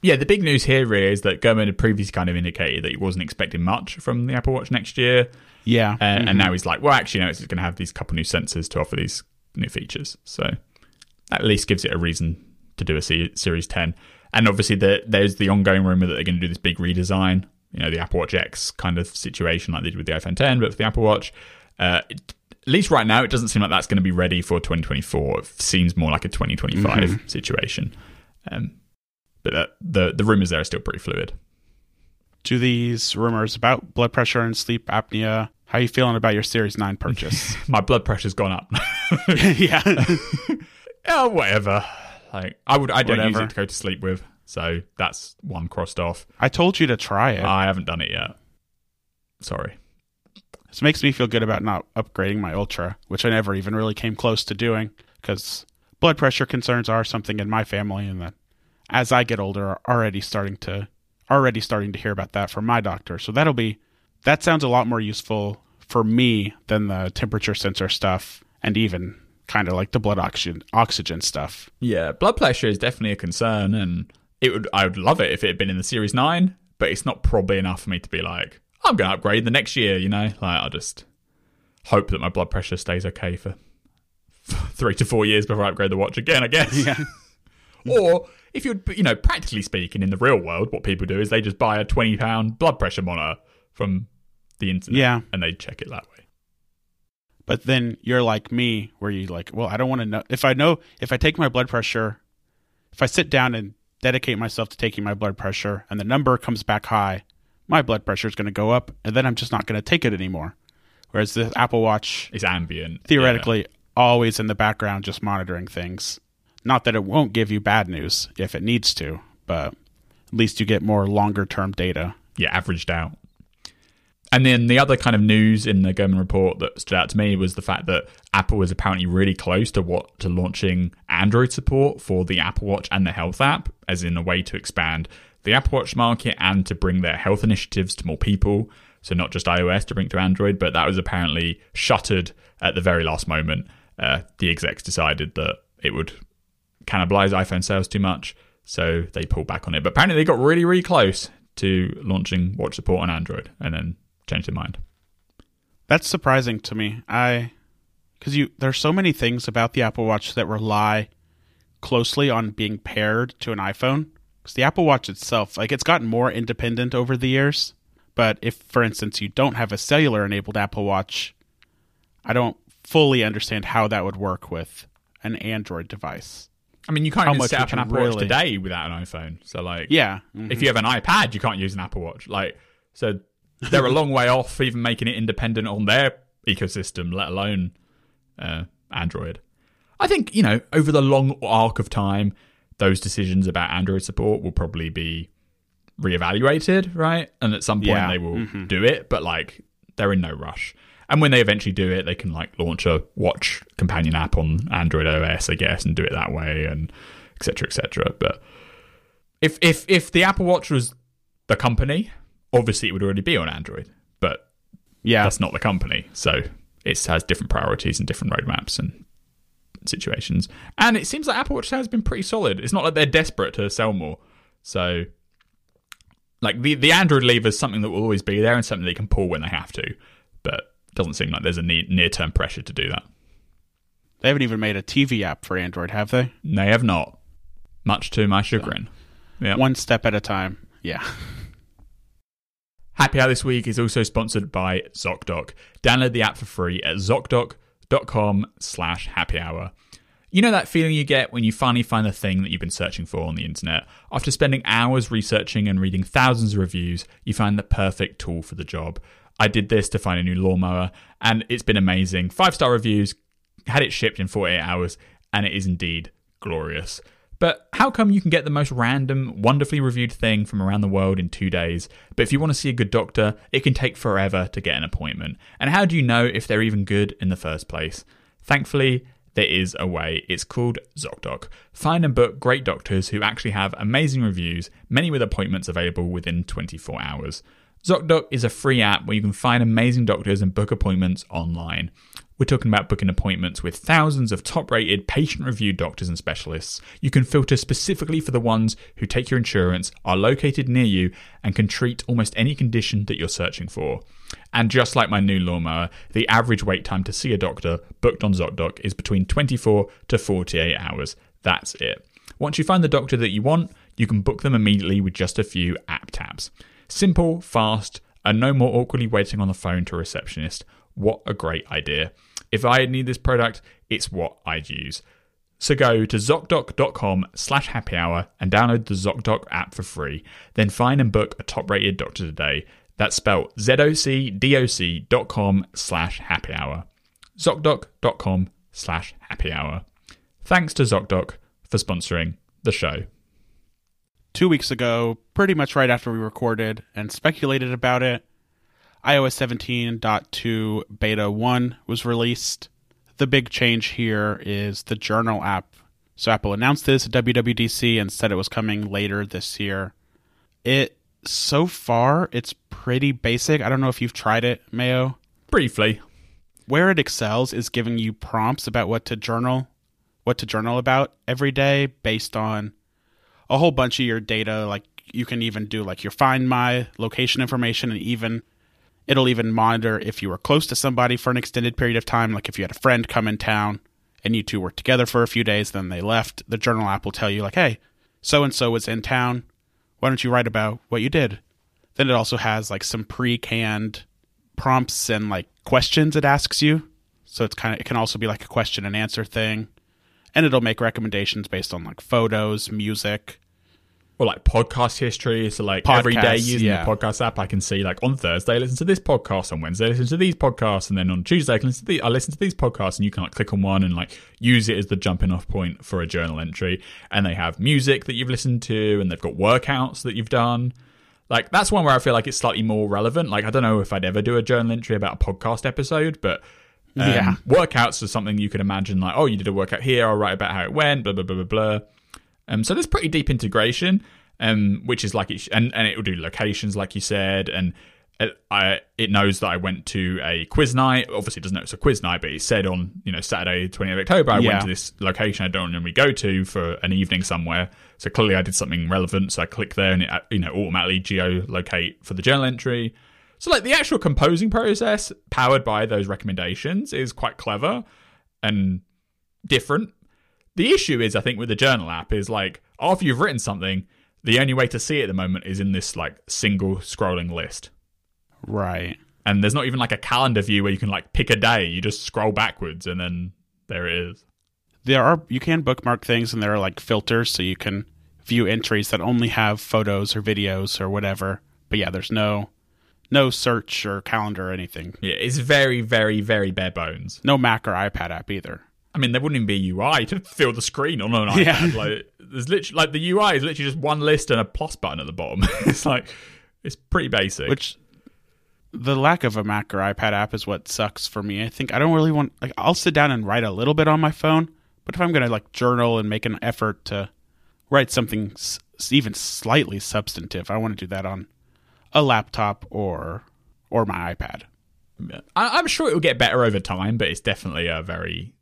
Yeah, the big news here really is that Gurman had previously kind of indicated that he wasn't expecting much from the Apple Watch next year. Yeah. Uh, And now he's like, well, actually, no, it's going to have these couple new sensors to offer these new features. So at least gives it a reason to do a C- Series 10. And obviously, the, there's the ongoing rumor that they're going to do this big redesign. You know, the Apple Watch X kind of situation like they did with the iPhone 10, but for the Apple Watch. Uh, it, at least right now, it doesn't seem like that's going to be ready for 2024. It seems more like a 2025 mm-hmm. situation. Um, but uh, the the rumors there are still pretty fluid. Do these rumors about blood pressure and sleep apnea? How are you feeling about your Series Nine purchase? My blood pressure's gone up. yeah. yeah, whatever. Like I would, I don't whatever. use it to go to sleep with, so that's one crossed off. I told you to try it. I haven't done it yet. Sorry. This makes me feel good about not upgrading my Ultra, which I never even really came close to doing because blood pressure concerns are something in my family, and that as I get older, are already starting to already starting to hear about that from my doctor. So that'll be that sounds a lot more useful for me than the temperature sensor stuff, and even kind of like the blood oxygen oxygen stuff. Yeah, blood pressure is definitely a concern, and it would I would love it if it had been in the Series Nine, but it's not probably enough for me to be like, I'm going to upgrade the next year, you know? Like, I'll just hope that my blood pressure stays okay for three to four years before I upgrade the watch again, I guess. Yeah. or if you're, you know, practically speaking, in the real world, what people do is they just buy a twenty pound blood pressure monitor from the internet, yeah, and they check it that way. But then you're like me, where you like, well, I don't want to know if I know if I take my blood pressure, if I sit down and dedicate myself to taking my blood pressure, and the number comes back high, my blood pressure is going to go up, and then I'm just not going to take it anymore. Whereas the Apple Watch is ambient, theoretically, yeah. always in the background, just monitoring things. Not that it won't give you bad news if it needs to, but at least you get more longer term data. Yeah, averaged out. And then the other kind of news in the Gurman report that stood out to me was the fact that Apple was apparently really close to what to launching Android support for the Apple Watch and the Health app, as in a way to expand the Apple Watch market and to bring their health initiatives to more people. So not just iOS to bring to Android, but that was apparently shuttered at the very last moment. Uh, the execs decided that it would cannibalize iPhone sales too much, so they pulled back on it. But apparently they got really, really close to launching watch support on Android and then changed their mind. That's surprising to me. I because you there's so many things about the Apple Watch that rely closely on being paired to an iPhone because the Apple Watch itself, like it's gotten more independent over the years. But if, for instance, you don't have a cellular enabled Apple Watch, I don't fully understand how that would work with an Android device. I mean, you can't how even set up an Apple really... Watch today without an iPhone. So, like, yeah, mm-hmm. if you have an iPad, you can't use an Apple Watch. Like, so they're a long way off even making it independent on their ecosystem, let alone uh, Android. I think you know over the long arc of time, those decisions about Android support will probably be reevaluated, right? And at some point yeah. they will mm-hmm. do it, but like they're in no rush. And when they eventually do it, they can like launch a watch companion app on Android OS, I guess, and do it that way, and etc. etc. But if if if the Apple Watch was the company, obviously it would already be on Android. But yeah, that's not the company, so it has different priorities and different roadmaps and situations. And it seems like Apple Watch has been pretty solid. It's not like they're desperate to sell more. So, like the the Android lever is something that will always be there and something they can pull when they have to, but it doesn't seem like there's a near term pressure to do that. They haven't even made a TV app for Android, have they? They have not. Much to my chagrin. So, yeah. One step at a time. Yeah. Happy Hour this week is also sponsored by ZocDoc. Download the app for free at ZocDoc.com com slash happy hour. You know that feeling you get when you finally find the thing that you've been searching for on the internet? After spending hours researching and reading thousands of reviews, you find the perfect tool for the job. I did this to find a new lawnmower, and it's been amazing. Five star reviews, had it shipped in 48 hours, and it is indeed glorious. But how come you can get the most random, wonderfully reviewed thing from around the world in two days? But if you want to see a good doctor, it can take forever to get an appointment. And how do you know if they're even good in the first place? Thankfully, there is a way. It's called ZocDoc. Find and book great doctors who actually have amazing reviews, many with appointments available within 24 hours. ZocDoc is a free app where you can find amazing doctors and book appointments online. We're talking about booking appointments with thousands of top rated, patient reviewed doctors and specialists. You can filter specifically for the ones who take your insurance, are located near you, and can treat almost any condition that you're searching for. And just like my new lawnmower, the average wait time to see a doctor booked on ZocDoc is between 24 to 48 hours. That's it. Once you find the doctor that you want, you can book them immediately with just a few app taps. Simple, fast, and no more awkwardly waiting on the phone to a receptionist. What a great idea. If I need this product, it's what I'd use. So go to ZocDoc.com slash happy hour and download the ZocDoc app for free. Then find and book a top rated doctor today. That's spelled Z-O-C-D-O-C.com slash happy hour. ZocDoc.com slash happy hour. Thanks to ZocDoc for sponsoring the show. Two weeks ago, pretty much right after we recorded and speculated about it, iOS 17.2 Beta 1 was released. The big change here is the Journal app. So Apple announced this at WWDC and said it was coming later this year. It so far it's pretty basic. I don't know if you've tried it, Mayo. Briefly. Where it excels is giving you prompts about what to journal, what to journal about every day based on a whole bunch of your data. Like you can even do like your find my location information and even It'll even monitor if you were close to somebody for an extended period of time, like if you had a friend come in town and you two were together for a few days, then they left. The journal app will tell you, like, hey, so and so was in town. Why don't you write about what you did? Then it also has like some pre canned prompts and like questions it asks you. So it's kind of, it can also be like a question and answer thing. And it'll make recommendations based on like photos, music, or like podcast history. So like Podcasts, every day using yeah. the podcast app, I can see like on Thursday I listen to this podcast, on Wednesday I listen to these podcasts, and then on Tuesday I can listen to the, I listen to these podcasts, and you can like click on one and like use it as the jumping off point for a journal entry. And they have music that you've listened to, and they've got workouts that you've done. Like that's one where I feel like it's slightly more relevant. Like I don't know if I'd ever do a journal entry about a podcast episode, but um, Yeah. workouts are something you could imagine. Like, oh, you did a workout here. I'll write about how it went. Blah blah blah blah blah. Um, so there's pretty deep integration, um, which is like it sh- and and it will do locations like you said, and it, I it knows that I went to a quiz night. Obviously, it doesn't know it's a quiz night, but it said on you know Saturday, 20th of October, I Yeah. went to this location I don't normally go to for an evening somewhere. So clearly, I did something relevant. So I click there, and it uh, you know automatically geolocate for the journal entry. So like the actual composing process, powered by those recommendations, is quite clever and different. The issue is, I think, with the journal app is like after you've written something, the only way to see it at the moment is in this like single scrolling list. Right. And there's not even like a calendar view where you can like pick a day. You just scroll backwards and then there it is. there are you can bookmark things and there are like filters so you can view entries that only have photos or videos or whatever but yeah there's no no search or calendar or anything Yeah, it's very, very, very bare bones. no mac or ipad app either I mean, there wouldn't even be a UI to fill the screen on an iPad. Yeah. Like, there's literally like the UI is literally just one list and a plus button at the bottom. it's like it's pretty basic. which the lack of a mac or ipad app is what sucks for me i think i don't really want like i'll sit down and write a little bit on my phone but if i'm going to like journal and make an effort to write something s- even slightly substantive i want to do that on a laptop or or my ipad I, I'm sure it will get better over time, but it's definitely a very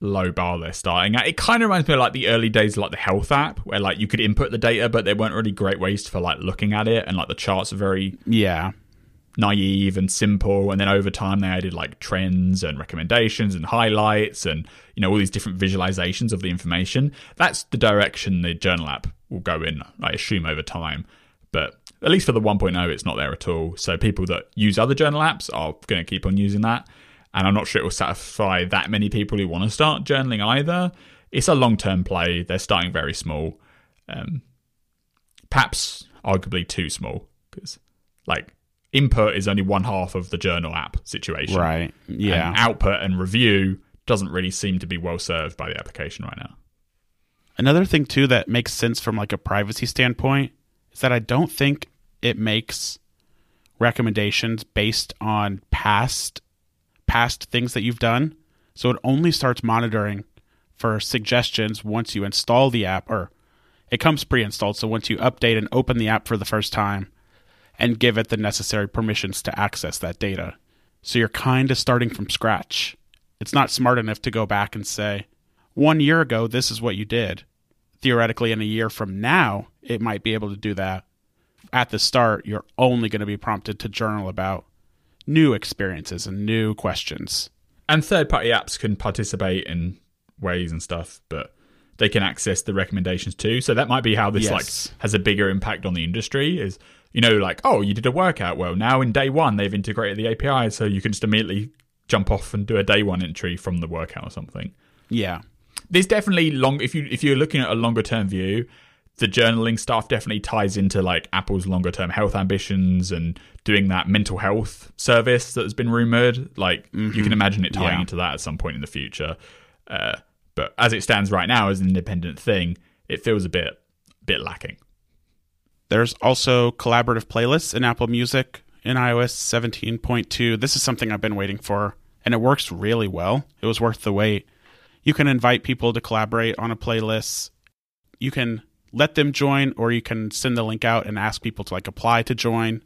low bar they're starting at. It kind of reminds me of like the early days of like the health app, where like you could input the data, but there weren't really great ways for like looking at it, and like the charts are very yeah naive and simple. And then over time, they added like trends and recommendations and highlights and, you know, all these different visualizations of the information. That's the direction the journal app will go in, I assume, over time. But at least for the 1.0, it's not there at all. So people that use other journal apps are going to keep on using that. And I'm not sure it will satisfy that many people who want to start journaling either. It's a long term play. They're starting very small. Um, perhaps arguably too small because, like, input is only one half of the journal app situation. right yeah And output and review doesn't really seem to be well served by the application right now. Another thing too that makes sense from like a privacy standpoint is that I don't think it makes recommendations based on past past things that you've done. So it only starts monitoring for suggestions once you install the app or it comes pre-installed so once you update and open the app for the first time and give it the necessary permissions to access that data. So you're kind of starting from scratch It's not smart enough to go back and say, one year ago, this is what you did. Theoretically, in a year from now, it might be able to do that. At the start, you're only going to be prompted to journal about new experiences and new questions. And third party apps can participate in ways and stuff, but they can access the recommendations too. So that might be how this Yes. like has a bigger impact on the industry is you know, like, oh, you did a workout. Well, now in day one they've integrated the API so you can just immediately jump off and do a day one entry from the workout or something. Yeah. There's definitely long if you if you're looking at a longer term view, the journaling stuff definitely ties into like Apple's longer term health ambitions and doing that mental health service that has been rumored. Like you can imagine it tying Yeah. into that at some point in the future. Uh, but as it stands right now as an independent thing, it feels a bit bit lacking. There's also collaborative playlists in Apple Music in iOS 17.2. This is something I've been waiting for, and it works really well. It was worth the wait. You can invite people to collaborate on a playlist. You can let them join, or you can send the link out and ask people to like apply to join.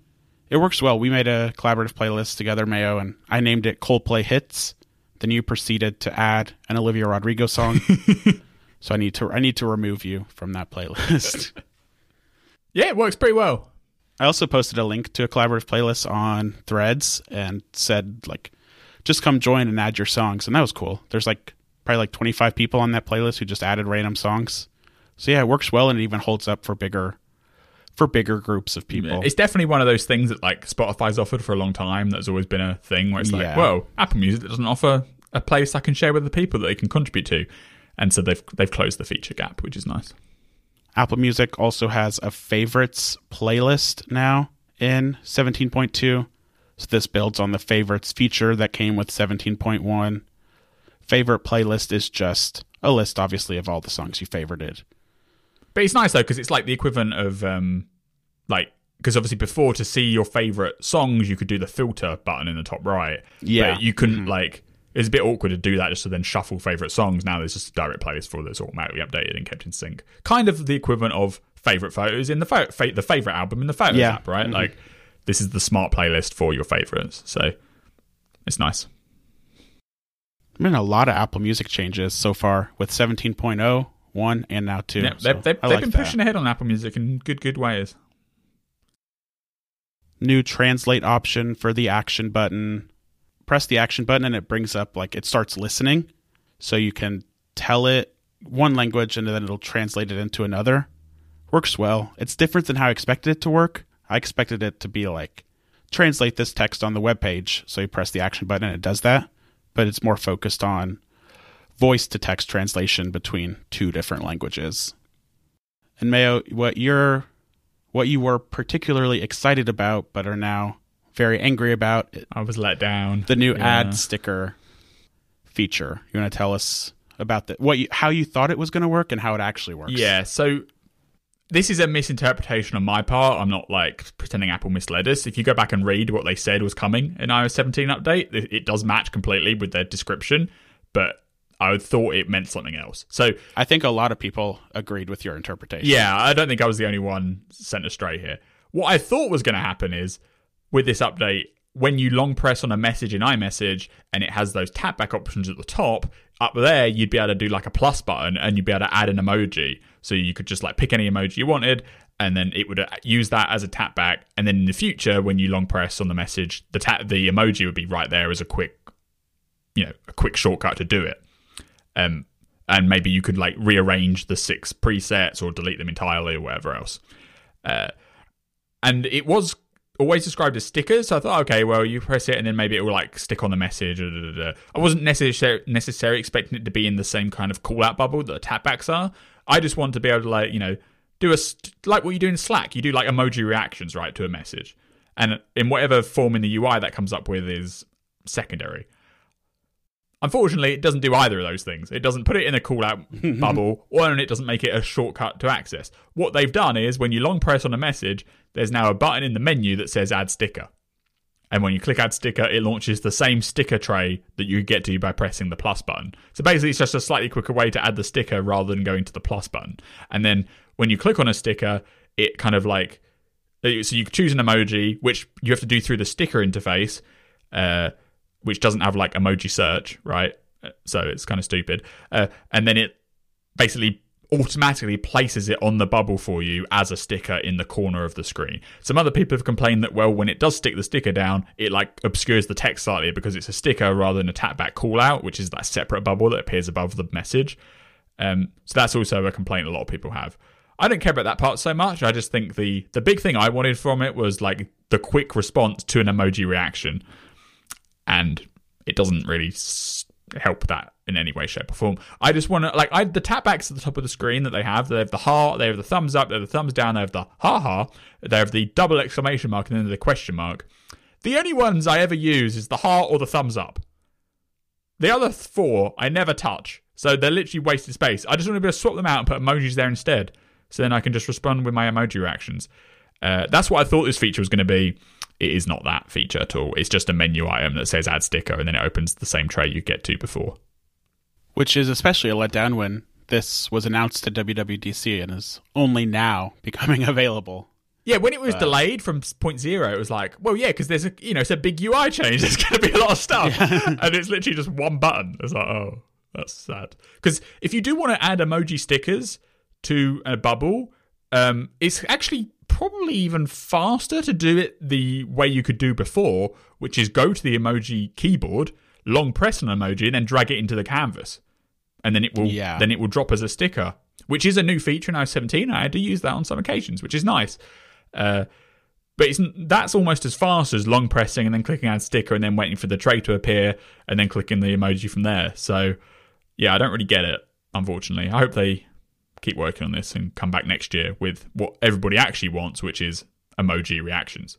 It works well. We made a collaborative playlist together, Mayo, and I named it Coldplay Hits. Then you proceeded to add an Olivia Rodrigo song. so I need to I need to remove you from that playlist. Yeah, it works pretty well. I also posted a link to a collaborative playlist on Threads and said like, just come join and add your songs, and that was cool. There's like probably like 25 people on that playlist who just added random songs. So yeah, it works well, and it even holds up for bigger for bigger groups of people. It's definitely one of those things that like Spotify's offered for a long time. That's always been a thing where it's like, Yeah. whoa, Apple Music doesn't offer a place I can share with the people that they can contribute to, and so they've they've closed the feature gap, which is nice. Apple Music also has a favorites playlist now in 17.2. So this builds on the favorites feature that came with 17.1. Favorite playlist is just a list, obviously, of all the songs you favorited. But it's nice though because it's like the equivalent of um, like because obviously before to see your favorite songs you could do the filter button in the top right. Yeah. but you couldn't like. It's a bit awkward to do that just to then shuffle favorite songs. Now there's just a direct playlist for that's automatically updated and kept in sync. Kind of the equivalent of favorite photos in the pho- fa- the favorite album in the photos Yeah. app, right? Like this is the smart playlist for your favorites. So it's nice. been a lot of Apple Music changes so far with 17.0, 1, and now 2. Yeah, So they've, they've, they've like been that. pushing ahead on Apple Music in good good ways. New translate option for the action button. Press the action button and it brings up, like, it starts listening. So you can tell it one language and then it'll translate it into another. Works well. It's different than how I expected it to work. I expected it to be like, translate this text on the web page. So you press the action button and it does that. But it's more focused on voice to text translation between two different languages. And Mayo, what you're what you were particularly excited about but are now very angry about I was let down. the new Yeah. ad sticker feature. You want to tell us about the what you, how you thought it was going to work and how it actually works? Yeah, so this is a misinterpretation on my part. I'm not like pretending Apple misled us. If you go back and read what they said was coming in iOS 17 update, it, it does match completely with their description, but I thought it meant something else. So I think a lot of people agreed with your interpretation. yeah, I don't think I was the only one sent astray here. What I thought was going to happen is with this update, when you long press on a message in iMessage and it has those tap back options at the top, up there you'd be able to do like a plus button and you'd be able to add an emoji. So you could just like pick any emoji you wanted and then it would uh, use that as a tap back. And then in the future, when you long press on the message, the the emoji would be right there as a quick, you know, a quick shortcut to do it um, and maybe you could like rearrange the six presets or delete them entirely or whatever else. Uh, and it was always described as stickers. So I thought, okay, well, you press it and then maybe it will like stick on the message. I wasn't necessarily necessarily expecting it to be in the same kind of call out bubble that the tapbacks are. I just want to be able to like you know do a st- like what you do in Slack. You do like emoji reactions right to a message, and in whatever form in the UI that comes up with is secondary. Unfortunately, it doesn't do either of those things. It doesn't put it in a call out bubble, or it doesn't make it a shortcut to access. What they've done is when you long press on a message, there's now a button in the menu that says add sticker. And when you click add sticker, it launches the same sticker tray that you get to by pressing the plus button. So basically, it's just a slightly quicker way to add the sticker rather than going to the plus button. And then when you click on a sticker, it kind of like so you choose an emoji, which you have to do through the sticker interface, uh, which doesn't have like emoji search, right? so it's kind of stupid. Uh, and then it basically automatically places it on the bubble for you as a sticker in the corner of the screen. Some other people have complained that well, when it does stick the sticker down, it like obscures the text slightly because it's a sticker rather than a tapback call out, which is that separate bubble that appears above the message. Um, so that's also a complaint a lot of people have. I don't care about that part so much. I just think the the big thing I wanted from it was like the quick response to an emoji reaction, and it doesn't really help that in any way, shape, or form. I just want to like I the tapbacks at the top of the screen that they have. They have the heart, they have the thumbs up, they have the thumbs down, they have the ha ha, they have the double exclamation mark, and then the question mark. The only ones I ever use is the heart or the thumbs up. The other four I never touch, so they're literally wasted space. I just want to be able to swap them out and put emojis there instead, so then I can just respond with my emoji reactions. Uh, that's what I thought this feature was going to be. It is not that feature at all. It's just a menu item that says add sticker, and then it opens the same tray you get to before. Which is especially a letdown when this was announced to WWDC and is only now becoming available. Yeah, when it was delayed from point zero, it was like, well, yeah, because there's a you know it's a big UI change. There's going to be a lot of stuff, and it's literally just one button. It's like, oh, that's sad. Because if you do want to add emoji stickers to a bubble, um, it's actually probably even faster to do it the way you could do before, which is go to the emoji keyboard, long press an emoji, and then drag it into the canvas, and then it will Yeah. then it will drop as a sticker, which is a new feature in iOS 17. I had to use that on some occasions, which is nice. Uh, but it's, that's almost as fast as long pressing and then clicking add sticker and then waiting for the tray to appear and then clicking the emoji from there. So, yeah, I don't really get it, unfortunately. I hope they keep working on this and come back next year with what everybody actually wants, which is emoji reactions.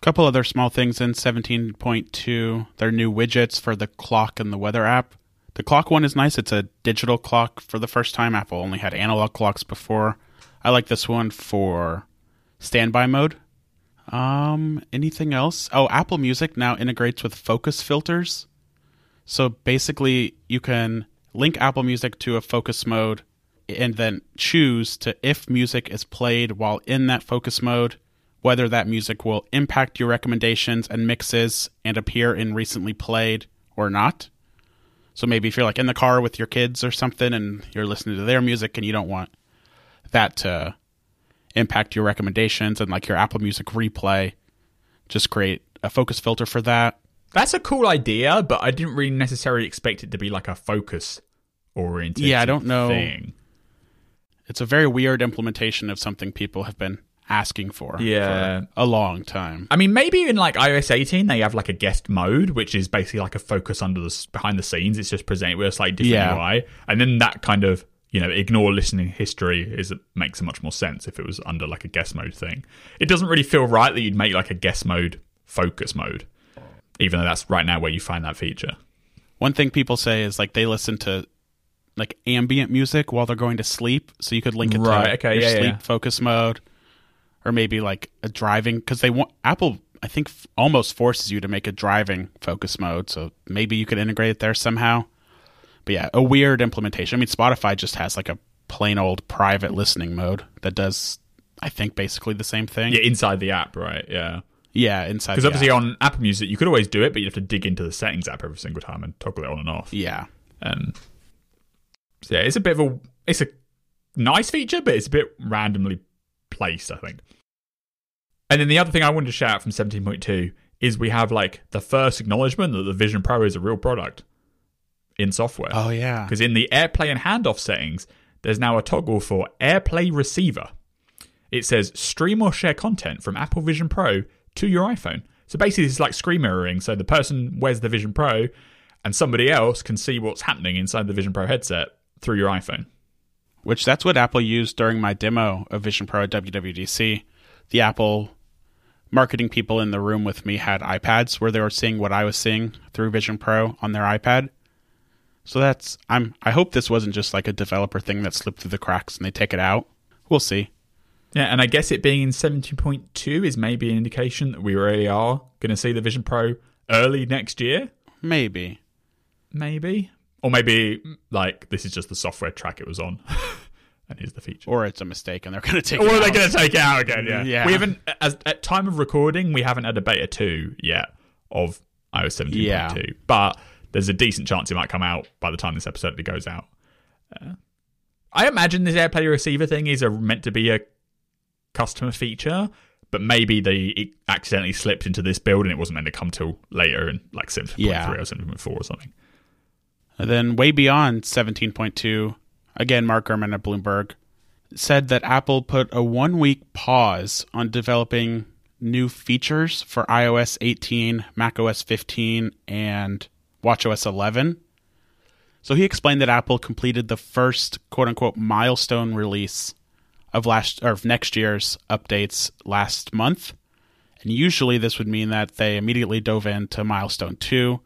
couple other small things in 17.2 their new widgets for the clock and the weather app. The clock one is nice. It's a digital clock. For the first time apple only had analog clocks before. I like this one for standby mode. Um anything else? Oh apple music now integrates with focus filters. So basically you can link apple music to a focus mode and then choose to if music is played while in that focus mode whether that music will impact your recommendations and mixes and appear in recently played or not. So maybe if you're like in the car with your kids or something and you're listening to their music and you don't want that to impact your recommendations and like your Apple Music replay, just create a focus filter for that. That's a cool idea, but I didn't really necessarily expect it to be like a focus oriented Yeah, I don't know. thing. It's a very weird implementation of something people have been asking for Yeah. for a long time. I mean, maybe in like iOS 18, they have like a guest mode, which is basically like a focus under the behind the scenes. It's just presented with a slightly different Yeah. UI, and then that kind of you know ignore listening history is makes much more sense if it was under like a guest mode thing. It doesn't really feel right that you'd make like a guest mode focus mode, even though that's right now where you find that feature. One thing people say is like they listen to like ambient music while they're going to sleep, so you could link it Right, to okay, your yeah, sleep yeah. focus mode, or maybe like a driving because they want Apple. I think f- almost forces you to make a driving focus mode, so maybe you could integrate it there somehow. But yeah, a weird implementation. I mean, Spotify just has like a plain old private listening mode that does, I think, basically the same thing. Yeah, inside the app, right? Yeah. Yeah, inside. Because obviously app. on Apple Music, you could always do it, but you have to dig into the settings app every single time and toggle it on and off. yeah, Um, so yeah, it's a bit of a it's a nice feature, but it's a bit randomly placed, I think. And then the other thing I wanted to shout out from 17.2 is we have like the first acknowledgement that the Vision Pro is a real product in software. oh yeah, Because in the AirPlay and handoff settings, there's now a toggle for AirPlay Receiver. It says stream or share content from Apple Vision Pro to your iPhone. So basically, it's like screen mirroring. So the person wears the Vision Pro, and somebody else can see what's happening inside the Vision Pro headset through your iPhone. which that's what Apple used during my demo of Vision Pro at WWDC. The Apple marketing people in the room with me had iPads where they were seeing what I was seeing through Vision Pro on their iPad. So that's I'm I hope this wasn't just like a developer thing that slipped through the cracks and they take it out. We'll see. Yeah, and I guess it being in 17.2 is maybe an indication that we really are going to see the Vision Pro early next year. Maybe. Maybe. Or maybe, like, this is just the software track it was on. and here's the feature. Or it's a mistake and they're gonna take Or it are they out. going to take it out again? Yeah. Yeah. We haven't, as, at time of recording, we haven't had a beta 2 yet of iOS 17.2. Yeah. But there's a decent chance it might come out by the time this episode goes out. Uh, I imagine this AirPlay receiver thing is a, meant to be a customer feature, but maybe they it accidentally slipped into this build and it wasn't meant to come till later in like 7.3 Yeah. or 7.4 or something. Then way beyond 17.2, again, Mark Gurman at Bloomberg said that Apple put a one week pause on developing new features for iOS 18, macOS 15, and watchOS 11. So he explained that Apple completed the first quote unquote milestone release of last or of next year's updates last month. And usually this would mean that they immediately dove into milestone 2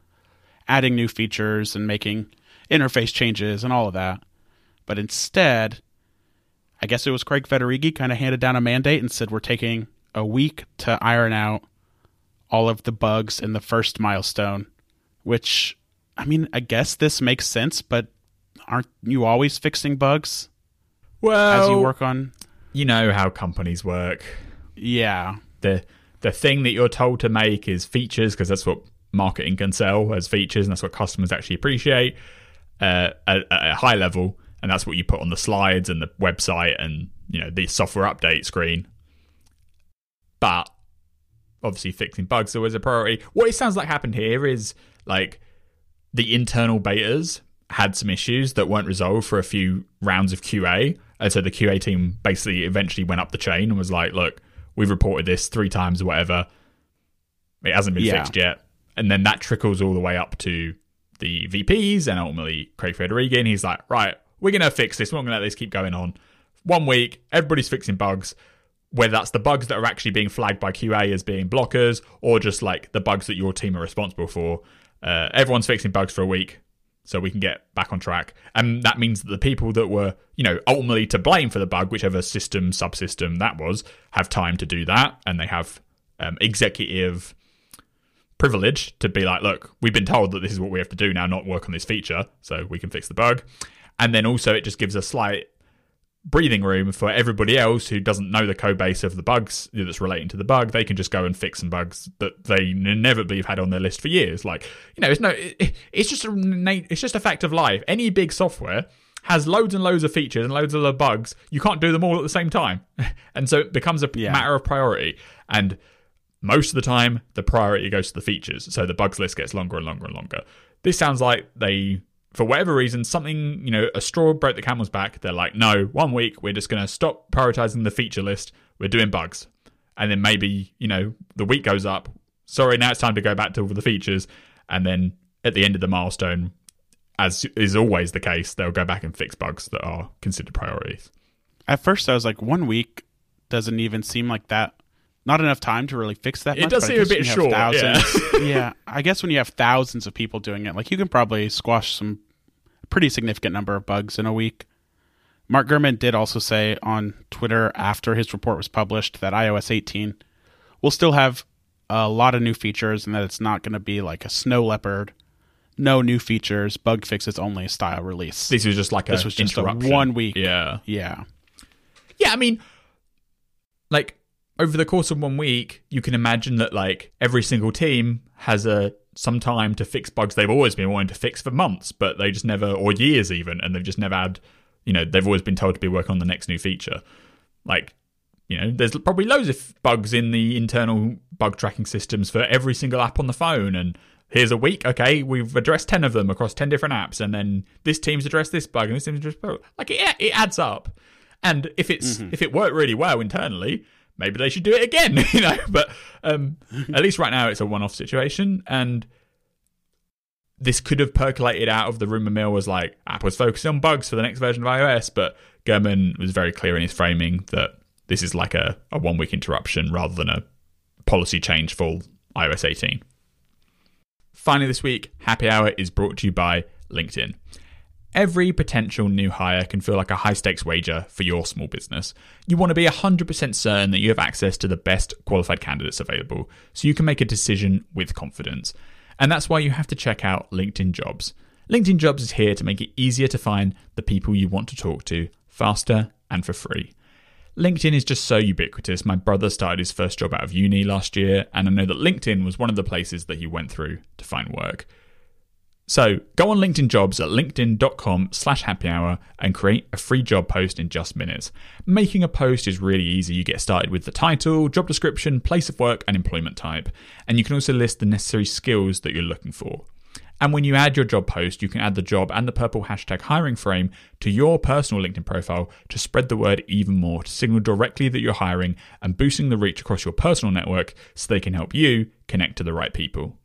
adding new features and making interface changes and all of that. But instead, I guess it was Craig Federighi kind of handed down a mandate and said we're taking a week to iron out all of the bugs in the first milestone, which I mean, I guess this makes sense, but aren't you always fixing bugs Well, as you work on you know how companies work. Yeah. the the thing that you're told to make is features because that's what marketing can sell as features and that's what customers actually appreciate uh, at, at a high level and that's what you put on the slides and the website and you know the software update screen but obviously fixing bugs is always a priority what it sounds like happened here is like the internal betas had some issues that weren't resolved for a few rounds of QA. And so the QA team basically eventually went up the chain and was like, look, we've reported this three times or whatever. It hasn't been Yeah. fixed yet. And then that trickles all the way up to the VPs and ultimately Craig Federighi. And he's like, right, we're going to fix this. We're not going to let this keep going on. One week, everybody's fixing bugs, whether that's the bugs that are actually being flagged by QA as being blockers or just like the bugs that your team are responsible for. Uh, everyone's fixing bugs for a week so we can get back on track. And that means that the people that were, you know, ultimately to blame for the bug, whichever system, subsystem that was, have time to do that. And they have um, executive privilege to be like, look, we've been told that this is what we have to do now, not work on this feature, so we can fix the bug. And then also, it just gives a slight breathing room for everybody else who doesn't know the code base of the bugs that's relating to the bug. They can just go and fix some bugs that they inevitably have had on their list for years. Like, you know, it's no, it, it's just a it's just a fact of life. Any big software has loads and loads of features and loads of bugs. You can't do them all at the same time, and so it becomes a Yeah. matter of priority. And most of the time, the priority goes to the features. So the bugs list gets longer and longer and longer. This sounds like they, for whatever reason, something, you know, a straw broke the camel's back. They're like, no, one week, we're just going to stop prioritizing the feature list. We're doing bugs. And then maybe, you know, the week goes up. Sorry, now it's time to go back to all the features. And then at the end of the milestone, as is always the case, they'll go back and fix bugs that are considered priorities. At first, I was like, one week doesn't even seem like that. Not enough time to really fix that. It much, does seem a bit when you have short, yeah. Thousands, yeah. I guess when you have thousands of people doing it, like you can probably squash some pretty significant number of bugs in a week. Mark Gurman did also say on Twitter after his report was published that iOS 18 will still have a lot of new features and that it's not going to be like a snow leopard, no new features, bug fixes only style release. This was just like This was just a one week. Yeah. yeah. Yeah, I mean, like over the course of one week, you can imagine that like every single team has a some time to fix bugs they've always been wanting to fix for months, but they just never or years even, and they've just never had. You know, they've always been told to be working on the next new feature. Like, you know, there's probably loads of bugs in the internal bug tracking systems for every single app on the phone, and here's a week. Okay, we've addressed ten of them across ten different apps, and then this team's addressed this bug, and this team's addressed like it, it adds up. And if it's mm-hmm. if it worked really well internally, maybe they should do it again, you know. But um, at least right now it's a one-off situation, and this could have percolated out of the rumor mill was like Apple's focusing on bugs for the next version of iOS, but Gurman was very clear in his framing that this is like a, a one-week interruption rather than a policy change for iOS 18. Finally, this week, Happy Hour is brought to you by LinkedIn. Every potential new hire can feel like a high stakes wager for your small business. You want to be 100% certain that you have access to the best qualified candidates available so you can make a decision with confidence. And that's why you have to check out LinkedIn Jobs. LinkedIn Jobs is here to make it easier to find the people you want to talk to faster and for free. LinkedIn is just so ubiquitous. My brother started his first job out of uni last year, and I know that LinkedIn was one of the places that he went through to find work. So go on LinkedIn jobs at linkedin.com slash happy hour and create a free job post in just minutes. Making a post is really easy. You get started with the title, job description, place of work, and employment type. And you can also list the necessary skills that you're looking for. And when you add your job post, you can add the job and the purple hashtag hiring frame to your personal LinkedIn profile to spread the word even more, to signal directly that you're hiring and boosting the reach across your personal network so they can help you connect to the right people.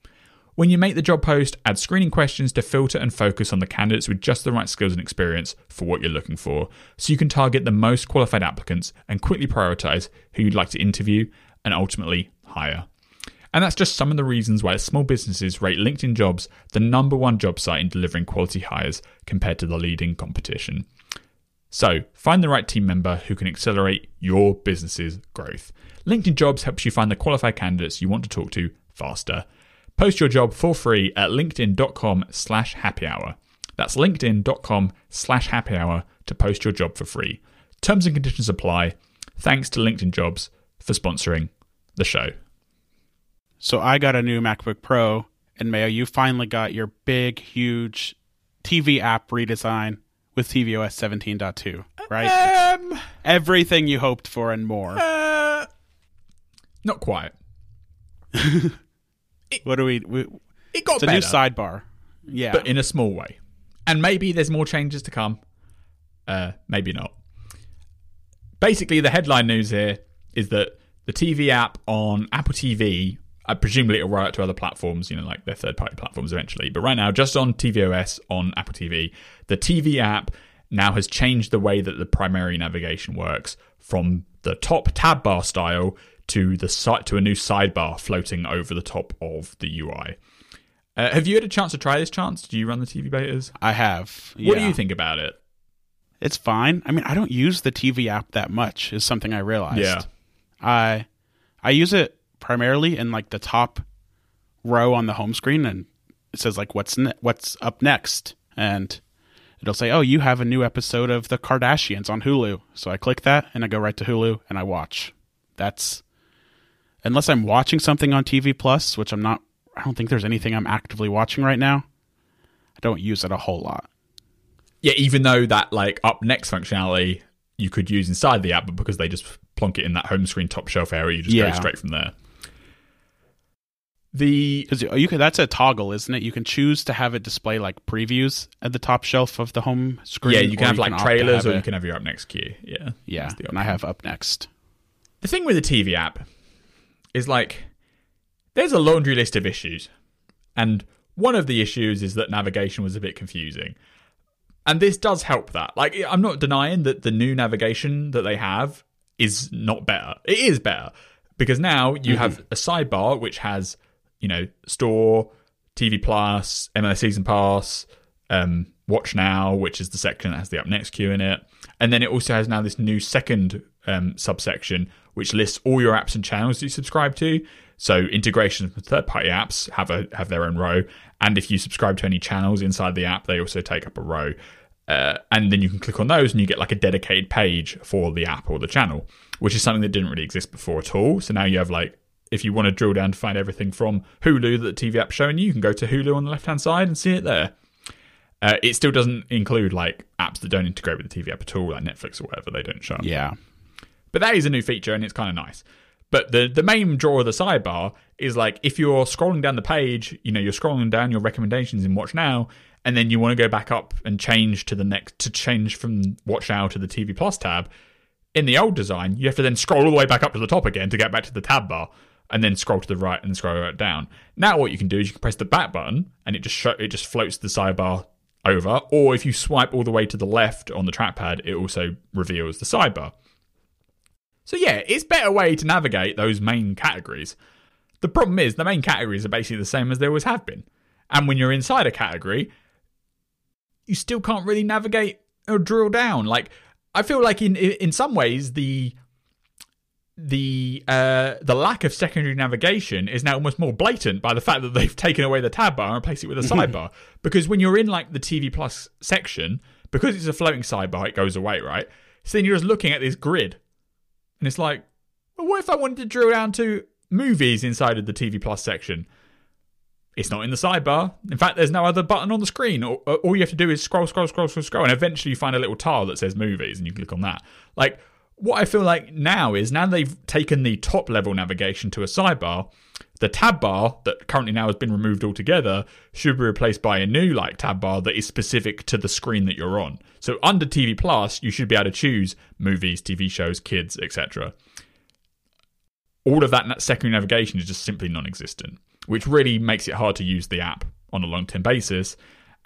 When you make the job post, add screening questions to filter and focus on the candidates with just the right skills and experience for what you're looking for, so you can target the most qualified applicants and quickly prioritize who you'd like to interview and ultimately hire. And that's just some of the reasons why small businesses rate LinkedIn Jobs the number one job site in delivering quality hires compared to the leading competition. So, find the right team member who can accelerate your business's growth. LinkedIn Jobs helps you find the qualified candidates you want to talk to faster. Post your job for free at linkedin.com slash happy hour. That's linkedin.com slash happy hour to post your job for free. Terms and conditions apply. Thanks to LinkedIn Jobs for sponsoring the show. So I got a new MacBook Pro, and Mayo, you finally got your big, huge TV app redesign with tvOS 17.2, right? Um, Everything you hoped for and more. uh, not quite. what do we? we It got it's a better, new sidebar. Yeah. but in a small way. And maybe there's more changes to come. Uh, maybe not. Basically, the headline news here is that the TV app on Apple TV, uh, presumably it'll roll out to other platforms, you know, like their third party platforms eventually. But right now, just on tvOS on Apple TV, the TV app now has changed the way that the primary navigation works from the top tab bar style to the site to a new sidebar floating over the top of the UI. Uh, have you had a chance to try this chance? Do you run the TV betas? I have. What do you think about it? It's fine. I mean, I don't use the TV app that much. Is something I realized. Yeah. I I use it primarily in like the top row on the home screen, and it says like what's ne- what's up next, and it'll say, "Oh, you have a new episode of The Kardashians on Hulu." So I click that, and I go right to Hulu, and I watch. That's unless I'm watching something on TV Plus, which I'm not. I don't think there's anything I'm actively watching right now. I don't use it a whole lot. Yeah, even though that like up next functionality you could use inside the app, but because they just plonk it in that home screen top shelf area, you just Yeah. go straight from there. The Because you can, that's a toggle, isn't it? You can choose to have it display like previews at the top shelf of the home screen. yeah, you can have like opt to trailers, have or you can have your up next queue. Yeah, Yeah, and I have up next. The thing with the TV app is like there's a laundry list of issues. And one of the issues is that navigation was a bit confusing. And this does help that. Like I'm not denying that the new navigation that they have is not better. It is better because now you have a sidebar which has, you know, store, TV Plus, MLS Season Pass, um, Watch Now, which is the section that has the up next queue in it, and then it also has now this new second um, subsection which lists all your apps and channels you subscribe to. So integrations with third-party apps have a have their own row, and if you subscribe to any channels inside the app, they also take up a row. Uh, and then you can click on those, and you get like a dedicated page for the app or the channel, which is something that didn't really exist before at all. So now you have like if you want to drill down to find everything from Hulu that the TV app's showing you, you can go to Hulu on the left hand side and see it there. Uh, it still doesn't include like apps that don't integrate with the TV app at all, like Netflix or whatever. They don't show. up. Yeah, But that is a new feature and it's kind of nice. But the the main draw of the sidebar is like if you're scrolling down the page, you know, you're scrolling down your recommendations in Watch Now, and then you want to go back up and change to the next to change from Watch Now to the TV Plus tab. In the old design, you have to then scroll all the way back up to the top again to get back to the tab bar, and then scroll to the right and scroll right down. Now, what you can do is you can press the back button, and it just show, it just floats the sidebar over. Or if you swipe all the way to the left on the trackpad, it also reveals the sidebar. So yeah, it's a better way to navigate those main categories. The problem is the main categories are basically the same as they always have been. And when you're inside a category, you still can't really navigate or drill down. Like I feel like in in some ways the the uh the lack of secondary navigation is now almost more blatant by the fact that they've taken away the tab bar and replaced it with a sidebar. Because when you're in like the TV Plus section, because it's a floating sidebar, it goes away, right? So then you're just looking at this grid and it's like, well, what if I wanted to drill down to movies inside of the TV Plus section? It's not in the sidebar. In fact, there's no other button on the screen. All, all you have to do is scroll, scroll, scroll, scroll, scroll, and eventually you find a little tile that says movies, and you click on that. Like, what I feel like now is now they've taken the top level navigation to a sidebar, the tab bar that currently now has been removed altogether should be replaced by a new like tab bar that is specific to the screen that you're on. So under TV Plus, you should be able to choose movies, TV shows, kids, etc. All of that secondary navigation is just simply non-existent which really makes it hard to use the app on a long term basis.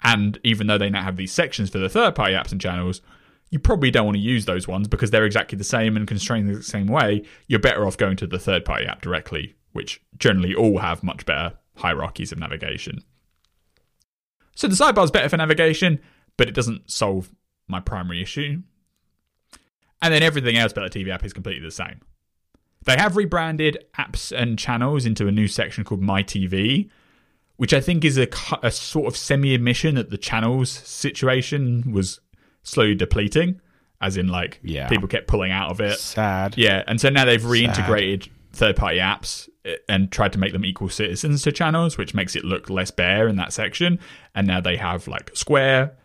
And even though they now have these sections for the third party apps and channels, you probably don't want to use those ones because they're exactly the same and constrained the same way. You're better off going to the third party app directly, which generally all have much better hierarchies of navigation. So the sidebar is better for navigation, but it doesn't solve my primary issue. And then everything else about the TV app is completely the same. They have rebranded apps and channels into a new section called My TV, which I think is a, a sort of semi admission that the channels situation was slowly depleting, as in, like, yeah. people kept pulling out of it. Sad. Yeah. And so now they've reintegrated third party apps eh, and tried to make them equal citizens to channels, which makes it look less bare in that section. And now they have, like, square,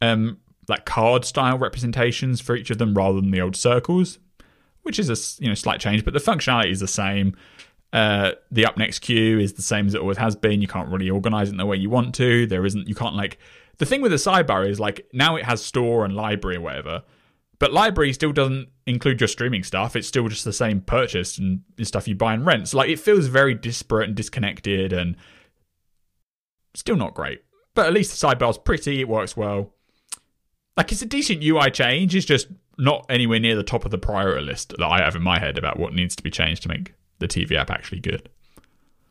um, like card style representations for each of them rather than the old circles which is a you know slight change, but the functionality is the same. Uh, the up next queue is the same as it always has been. You can't really organize it in the way you want to. There isn't. You can't like the thing with the sidebar is like now it has store and library or whatever, but library still doesn't include your streaming stuff. It's still just the same purchase and stuff you buy and rent. So like it feels very disparate and disconnected and still not great. But at least the sidebar's pretty. It works well. Like it's a decent UI change. It's just not anywhere near the top of the priority list that I have in my head about what needs to be changed to make the TV app actually good.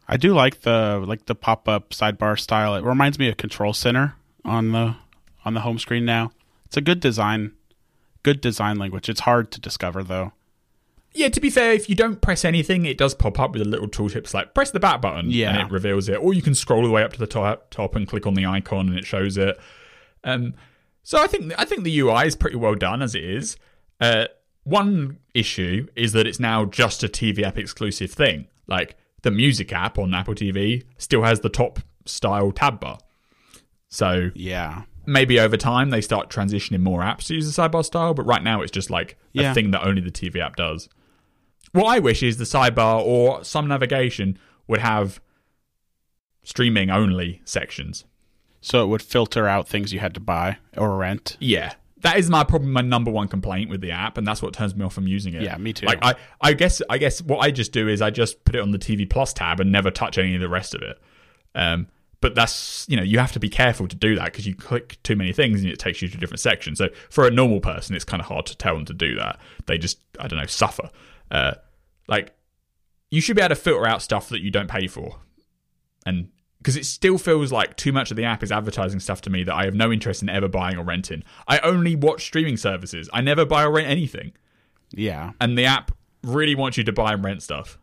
I do like the like the pop up sidebar style. It reminds me of Control Center on the on the home screen now. It's a good design, good design language. It's hard to discover though. Yeah, to be fair, if you don't press anything, it does pop up with a little tooltips like press the back button yeah. and it reveals it, or you can scroll all the way up to the top, top and click on the icon and it shows it. Um, so I think I think the UI is pretty well done as it is. Uh, one issue is that it's now just a TV app exclusive thing. Like the music app on Apple TV still has the top style tab bar. So yeah, maybe over time they start transitioning more apps to use the sidebar style, but right now it's just like yeah. a thing that only the TV app does. What I wish is the sidebar or some navigation would have streaming only sections. So it would filter out things you had to buy or rent. Yeah. That is my probably my number one complaint with the app, and that's what turns me off from using it. Yeah, me too. Like I, I guess I guess what I just do is I just put it on the TV Plus tab and never touch any of the rest of it. Um, but that's you know you have to be careful to do that because you click too many things and it takes you to different sections. So for a normal person, it's kind of hard to tell them to do that. They just I don't know suffer. Uh, like you should be able to filter out stuff that you don't pay for, and because it still feels like too much of the app is advertising stuff to me that I have no interest in ever buying or renting. I only watch streaming services. I never buy or rent anything. Yeah. And the app really wants you to buy and rent stuff.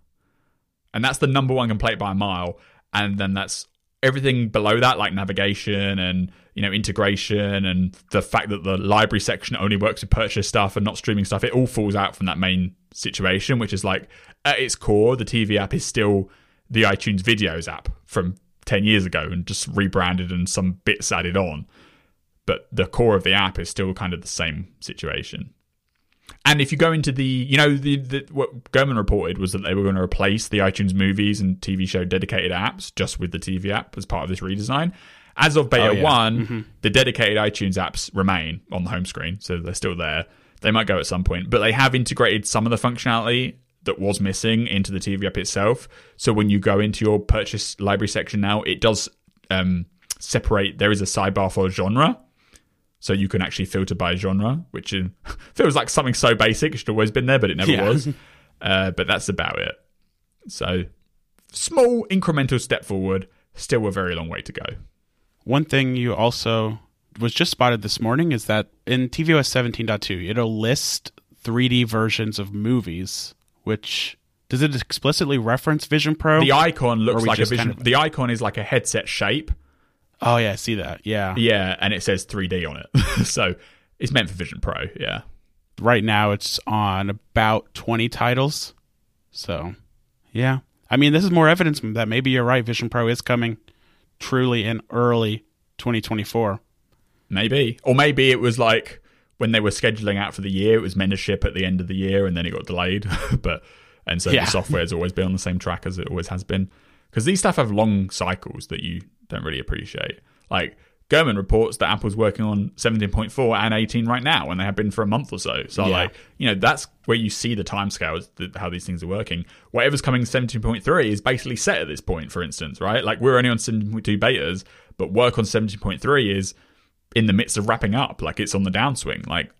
And that's the number one complaint by a mile. And then that's everything below that, like navigation and you know integration and the fact that the library section only works with purchase stuff and not streaming stuff. It all falls out from that main situation, which is like at its core, the TV app is still the iTunes Videos app from 10 years ago and just rebranded and some bits added on. But the core of the app is still kind of the same situation. And if you go into the, you know, the, the what Gurman reported was that they were going to replace the iTunes movies and TV show dedicated apps just with the TV app as part of this redesign. As of beta oh, yeah. one, mm-hmm. the dedicated iTunes apps remain on the home screen, so they're still there. They might go at some point, but they have integrated some of the functionality that was missing into the TV app itself. So when you go into your purchase library section now, it does um, separate. There is a sidebar for genre, so you can actually filter by genre, which is, feels like something so basic. It should always been there, but it never Yeah. was. Uh, but that's about it. So small incremental step forward. Still a very long way to go. One thing you also was just spotted this morning is that in tvOS 17.2, it'll list 3D versions of movies, which does it explicitly reference Vision Pro? The icon looks like a vision. kind of- the icon is like a headset shape. Oh yeah, I see that. Yeah. Yeah, and it says 3D on it. so it's meant for Vision Pro. Yeah. Right now it's on about 20 titles. So, yeah. I mean, this is more evidence that maybe you're right. Vision Pro is coming. truly in early 2024. Maybe. Or maybe it was like when they were scheduling out for the year, it was meant to ship at the end of the year and then it got delayed. but and so Yeah. the software has always been on the same track as it always has been. Because these stuff have long cycles that you don't really appreciate. Like Gurman reports that Apple's working on 17.4 and 18 right now, and they have been for a month or so. So, Yeah. like, you know, that's where you see the timescales, th- how these things are working. Whatever's coming 17.3 is basically set at this point, for instance, right? Like, we're only on 17.2 betas, but work on 17.3 is in the midst of wrapping up. Like, it's on the downswing. Like,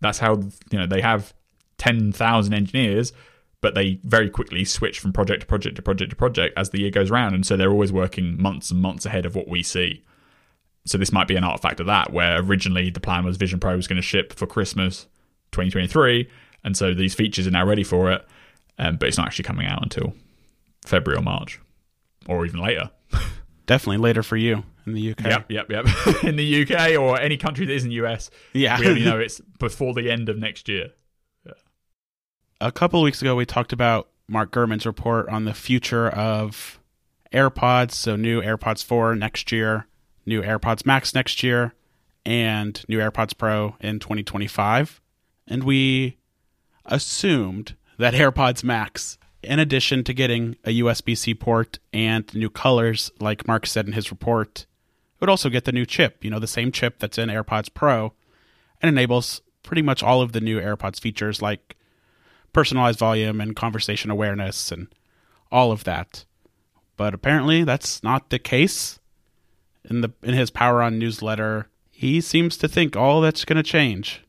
that's how, you know, they have 10,000 engineers, but they very quickly switch from project to project to project to project as the year goes round. And so they're always working months and months ahead of what we see. So this might be an artifact of that, where originally the plan was Vision Pro was going to ship for Christmas 2023, and so these features are now ready for it, um, but it's not actually coming out until February or March, or even later. Definitely later for you in the UK. Yep, yep, yep. in the UK or any country that isn't US, Yeah. we only know it's before the end of next year. A couple of weeks ago, we talked about Mark Gurman's report on the future of AirPods. So, new AirPods 4 next year, new AirPods Max next year, and new AirPods Pro in 2025. And we assumed that AirPods Max, in addition to getting a USB C port and new colors, like Mark said in his report, would also get the new chip, you know, the same chip that's in AirPods Pro, and enables pretty much all of the new AirPods features like personalized volume and conversation awareness and all of that. But apparently that's not the case. In the in his Power On newsletter, he seems to think all that's going to change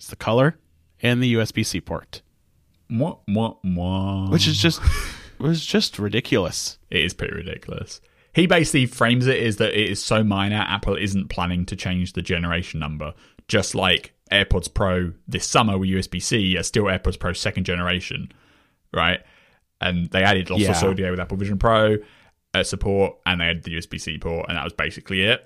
is the color and the USB-C port, Mwah, mwah, mwah. which is just was just ridiculous. it is pretty ridiculous. He basically frames it as that it is so minor, Apple isn't planning to change the generation number. Just like AirPods Pro this summer with USB C are still AirPods Pro second generation, right? And they added lossless Yeah. audio with Apple Vision Pro uh, support, and they had the USB C port, and that was basically it.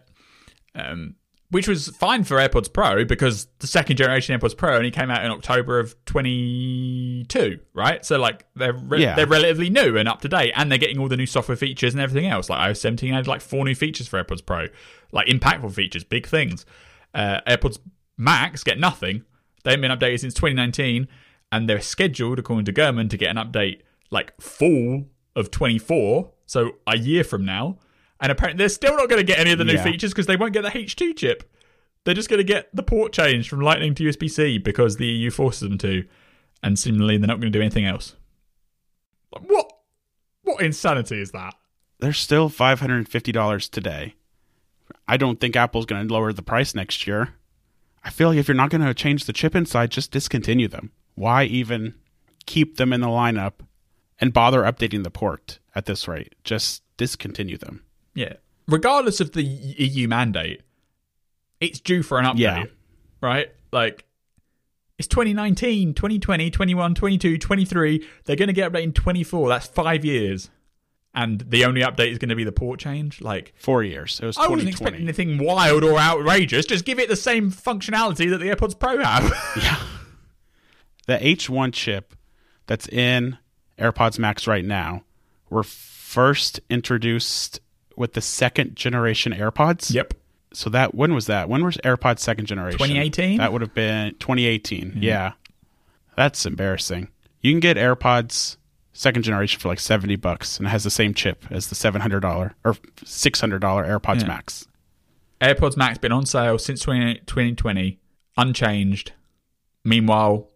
Um, which was fine for AirPods Pro because the second generation AirPods Pro only came out in October of 22, right? So like they're re- Yeah. they're relatively new and up to date, and they're getting all the new software features and everything else. Like iOS 17 had like four new features for AirPods Pro, like impactful features, big things. Uh, AirPods Max get nothing. They haven't been updated since 2019, and they're scheduled, according to Gurman, to get an update like fall of 24, so a year from now. And apparently, they're still not going to get any of the new Yeah. features because they won't get the H2 chip. They're just going to get the port change from Lightning to USB C because the EU forces them to, and similarly, they're not going to do anything else. Like, What? What insanity is that? They're still $550 today. I don't think Apple's going to lower the price next year. I feel like if you're not going to change the chip inside, just discontinue them. Why even keep them in the lineup and bother updating the port at this rate? Just discontinue them. Yeah. Regardless of the EU mandate, it's due for an update, Yeah. right? Like, it's 2019, 2020, 21, 22, 23. They're going to get updated in 24. That's five years. And the only update is going to be the port change. Like, Four years. It was I wasn't 2020. expecting anything wild or outrageous. Just give it the same functionality that the AirPods Pro have. Yeah. The H1 chip that's in AirPods Max right now were first introduced with the second generation AirPods. yep. So that when was that? When was AirPods second generation? 2018? That would have been 2018. Mm-hmm. Yeah. That's embarrassing. You can get AirPods second generation for like 70 bucks and it has the same chip as the $700 or $600 AirPods Yeah. Max. AirPods Max been on sale since 20, 2020, unchanged. Meanwhile,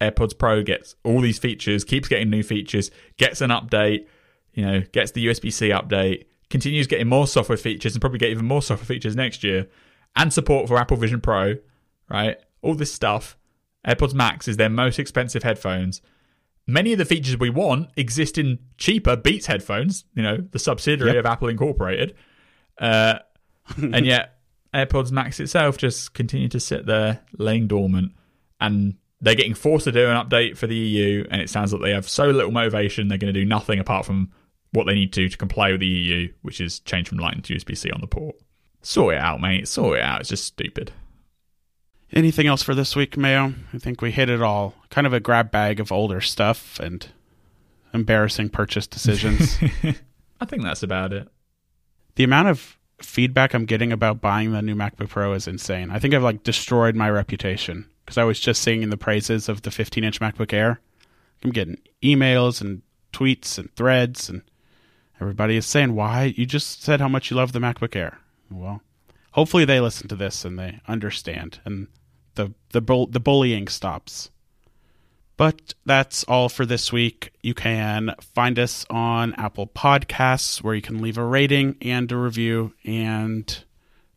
AirPods Pro gets all these features, keeps getting new features, gets an update, you know, gets the USB C update, continues getting more software features, and probably get even more software features next year, and support for Apple Vision Pro, right? All this stuff. AirPods Max is their most expensive headphones. Many of the features we want exist in cheaper Beats headphones, you know, the subsidiary Yep. of Apple Incorporated. Uh, and yet AirPods Max itself just continue to sit there laying dormant and they're getting forced to do an update for the EU and it sounds like they have so little motivation they're going to do nothing apart from what they need to to comply with the EU which is change from Lightning to USB-C on the port sort it out mate sort it out it's just stupid Anything else for this week, Mayo? I think we hit it all. Kind of a grab bag of older stuff and embarrassing purchase decisions. I think that's about it the amount of feedback I'm getting about buying the new MacBook Pro is insane. I think I've like destroyed my reputation because I was just singing the praises of the 15 inch MacBook Air. I'm getting emails and tweets and threads, and everybody is saying, Why? You just said how much you love the MacBook Air. Well, hopefully they listen to this and they understand, and the, the, bull- the bullying stops. But that's all for this week. You can find us on Apple Podcasts, where you can leave a rating and a review, and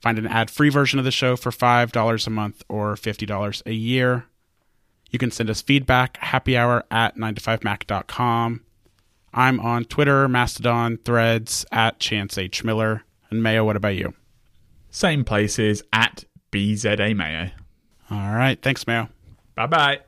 find an ad free version of the show for $5 a month or $50 a year. You can send us feedback, happy hour at 9to5mac.com. I'm on Twitter, Mastodon, Threads, at Chance H. Miller. And Mayo, what about you? Same places at bzamayo. All right. Thanks, Mayo. Bye bye.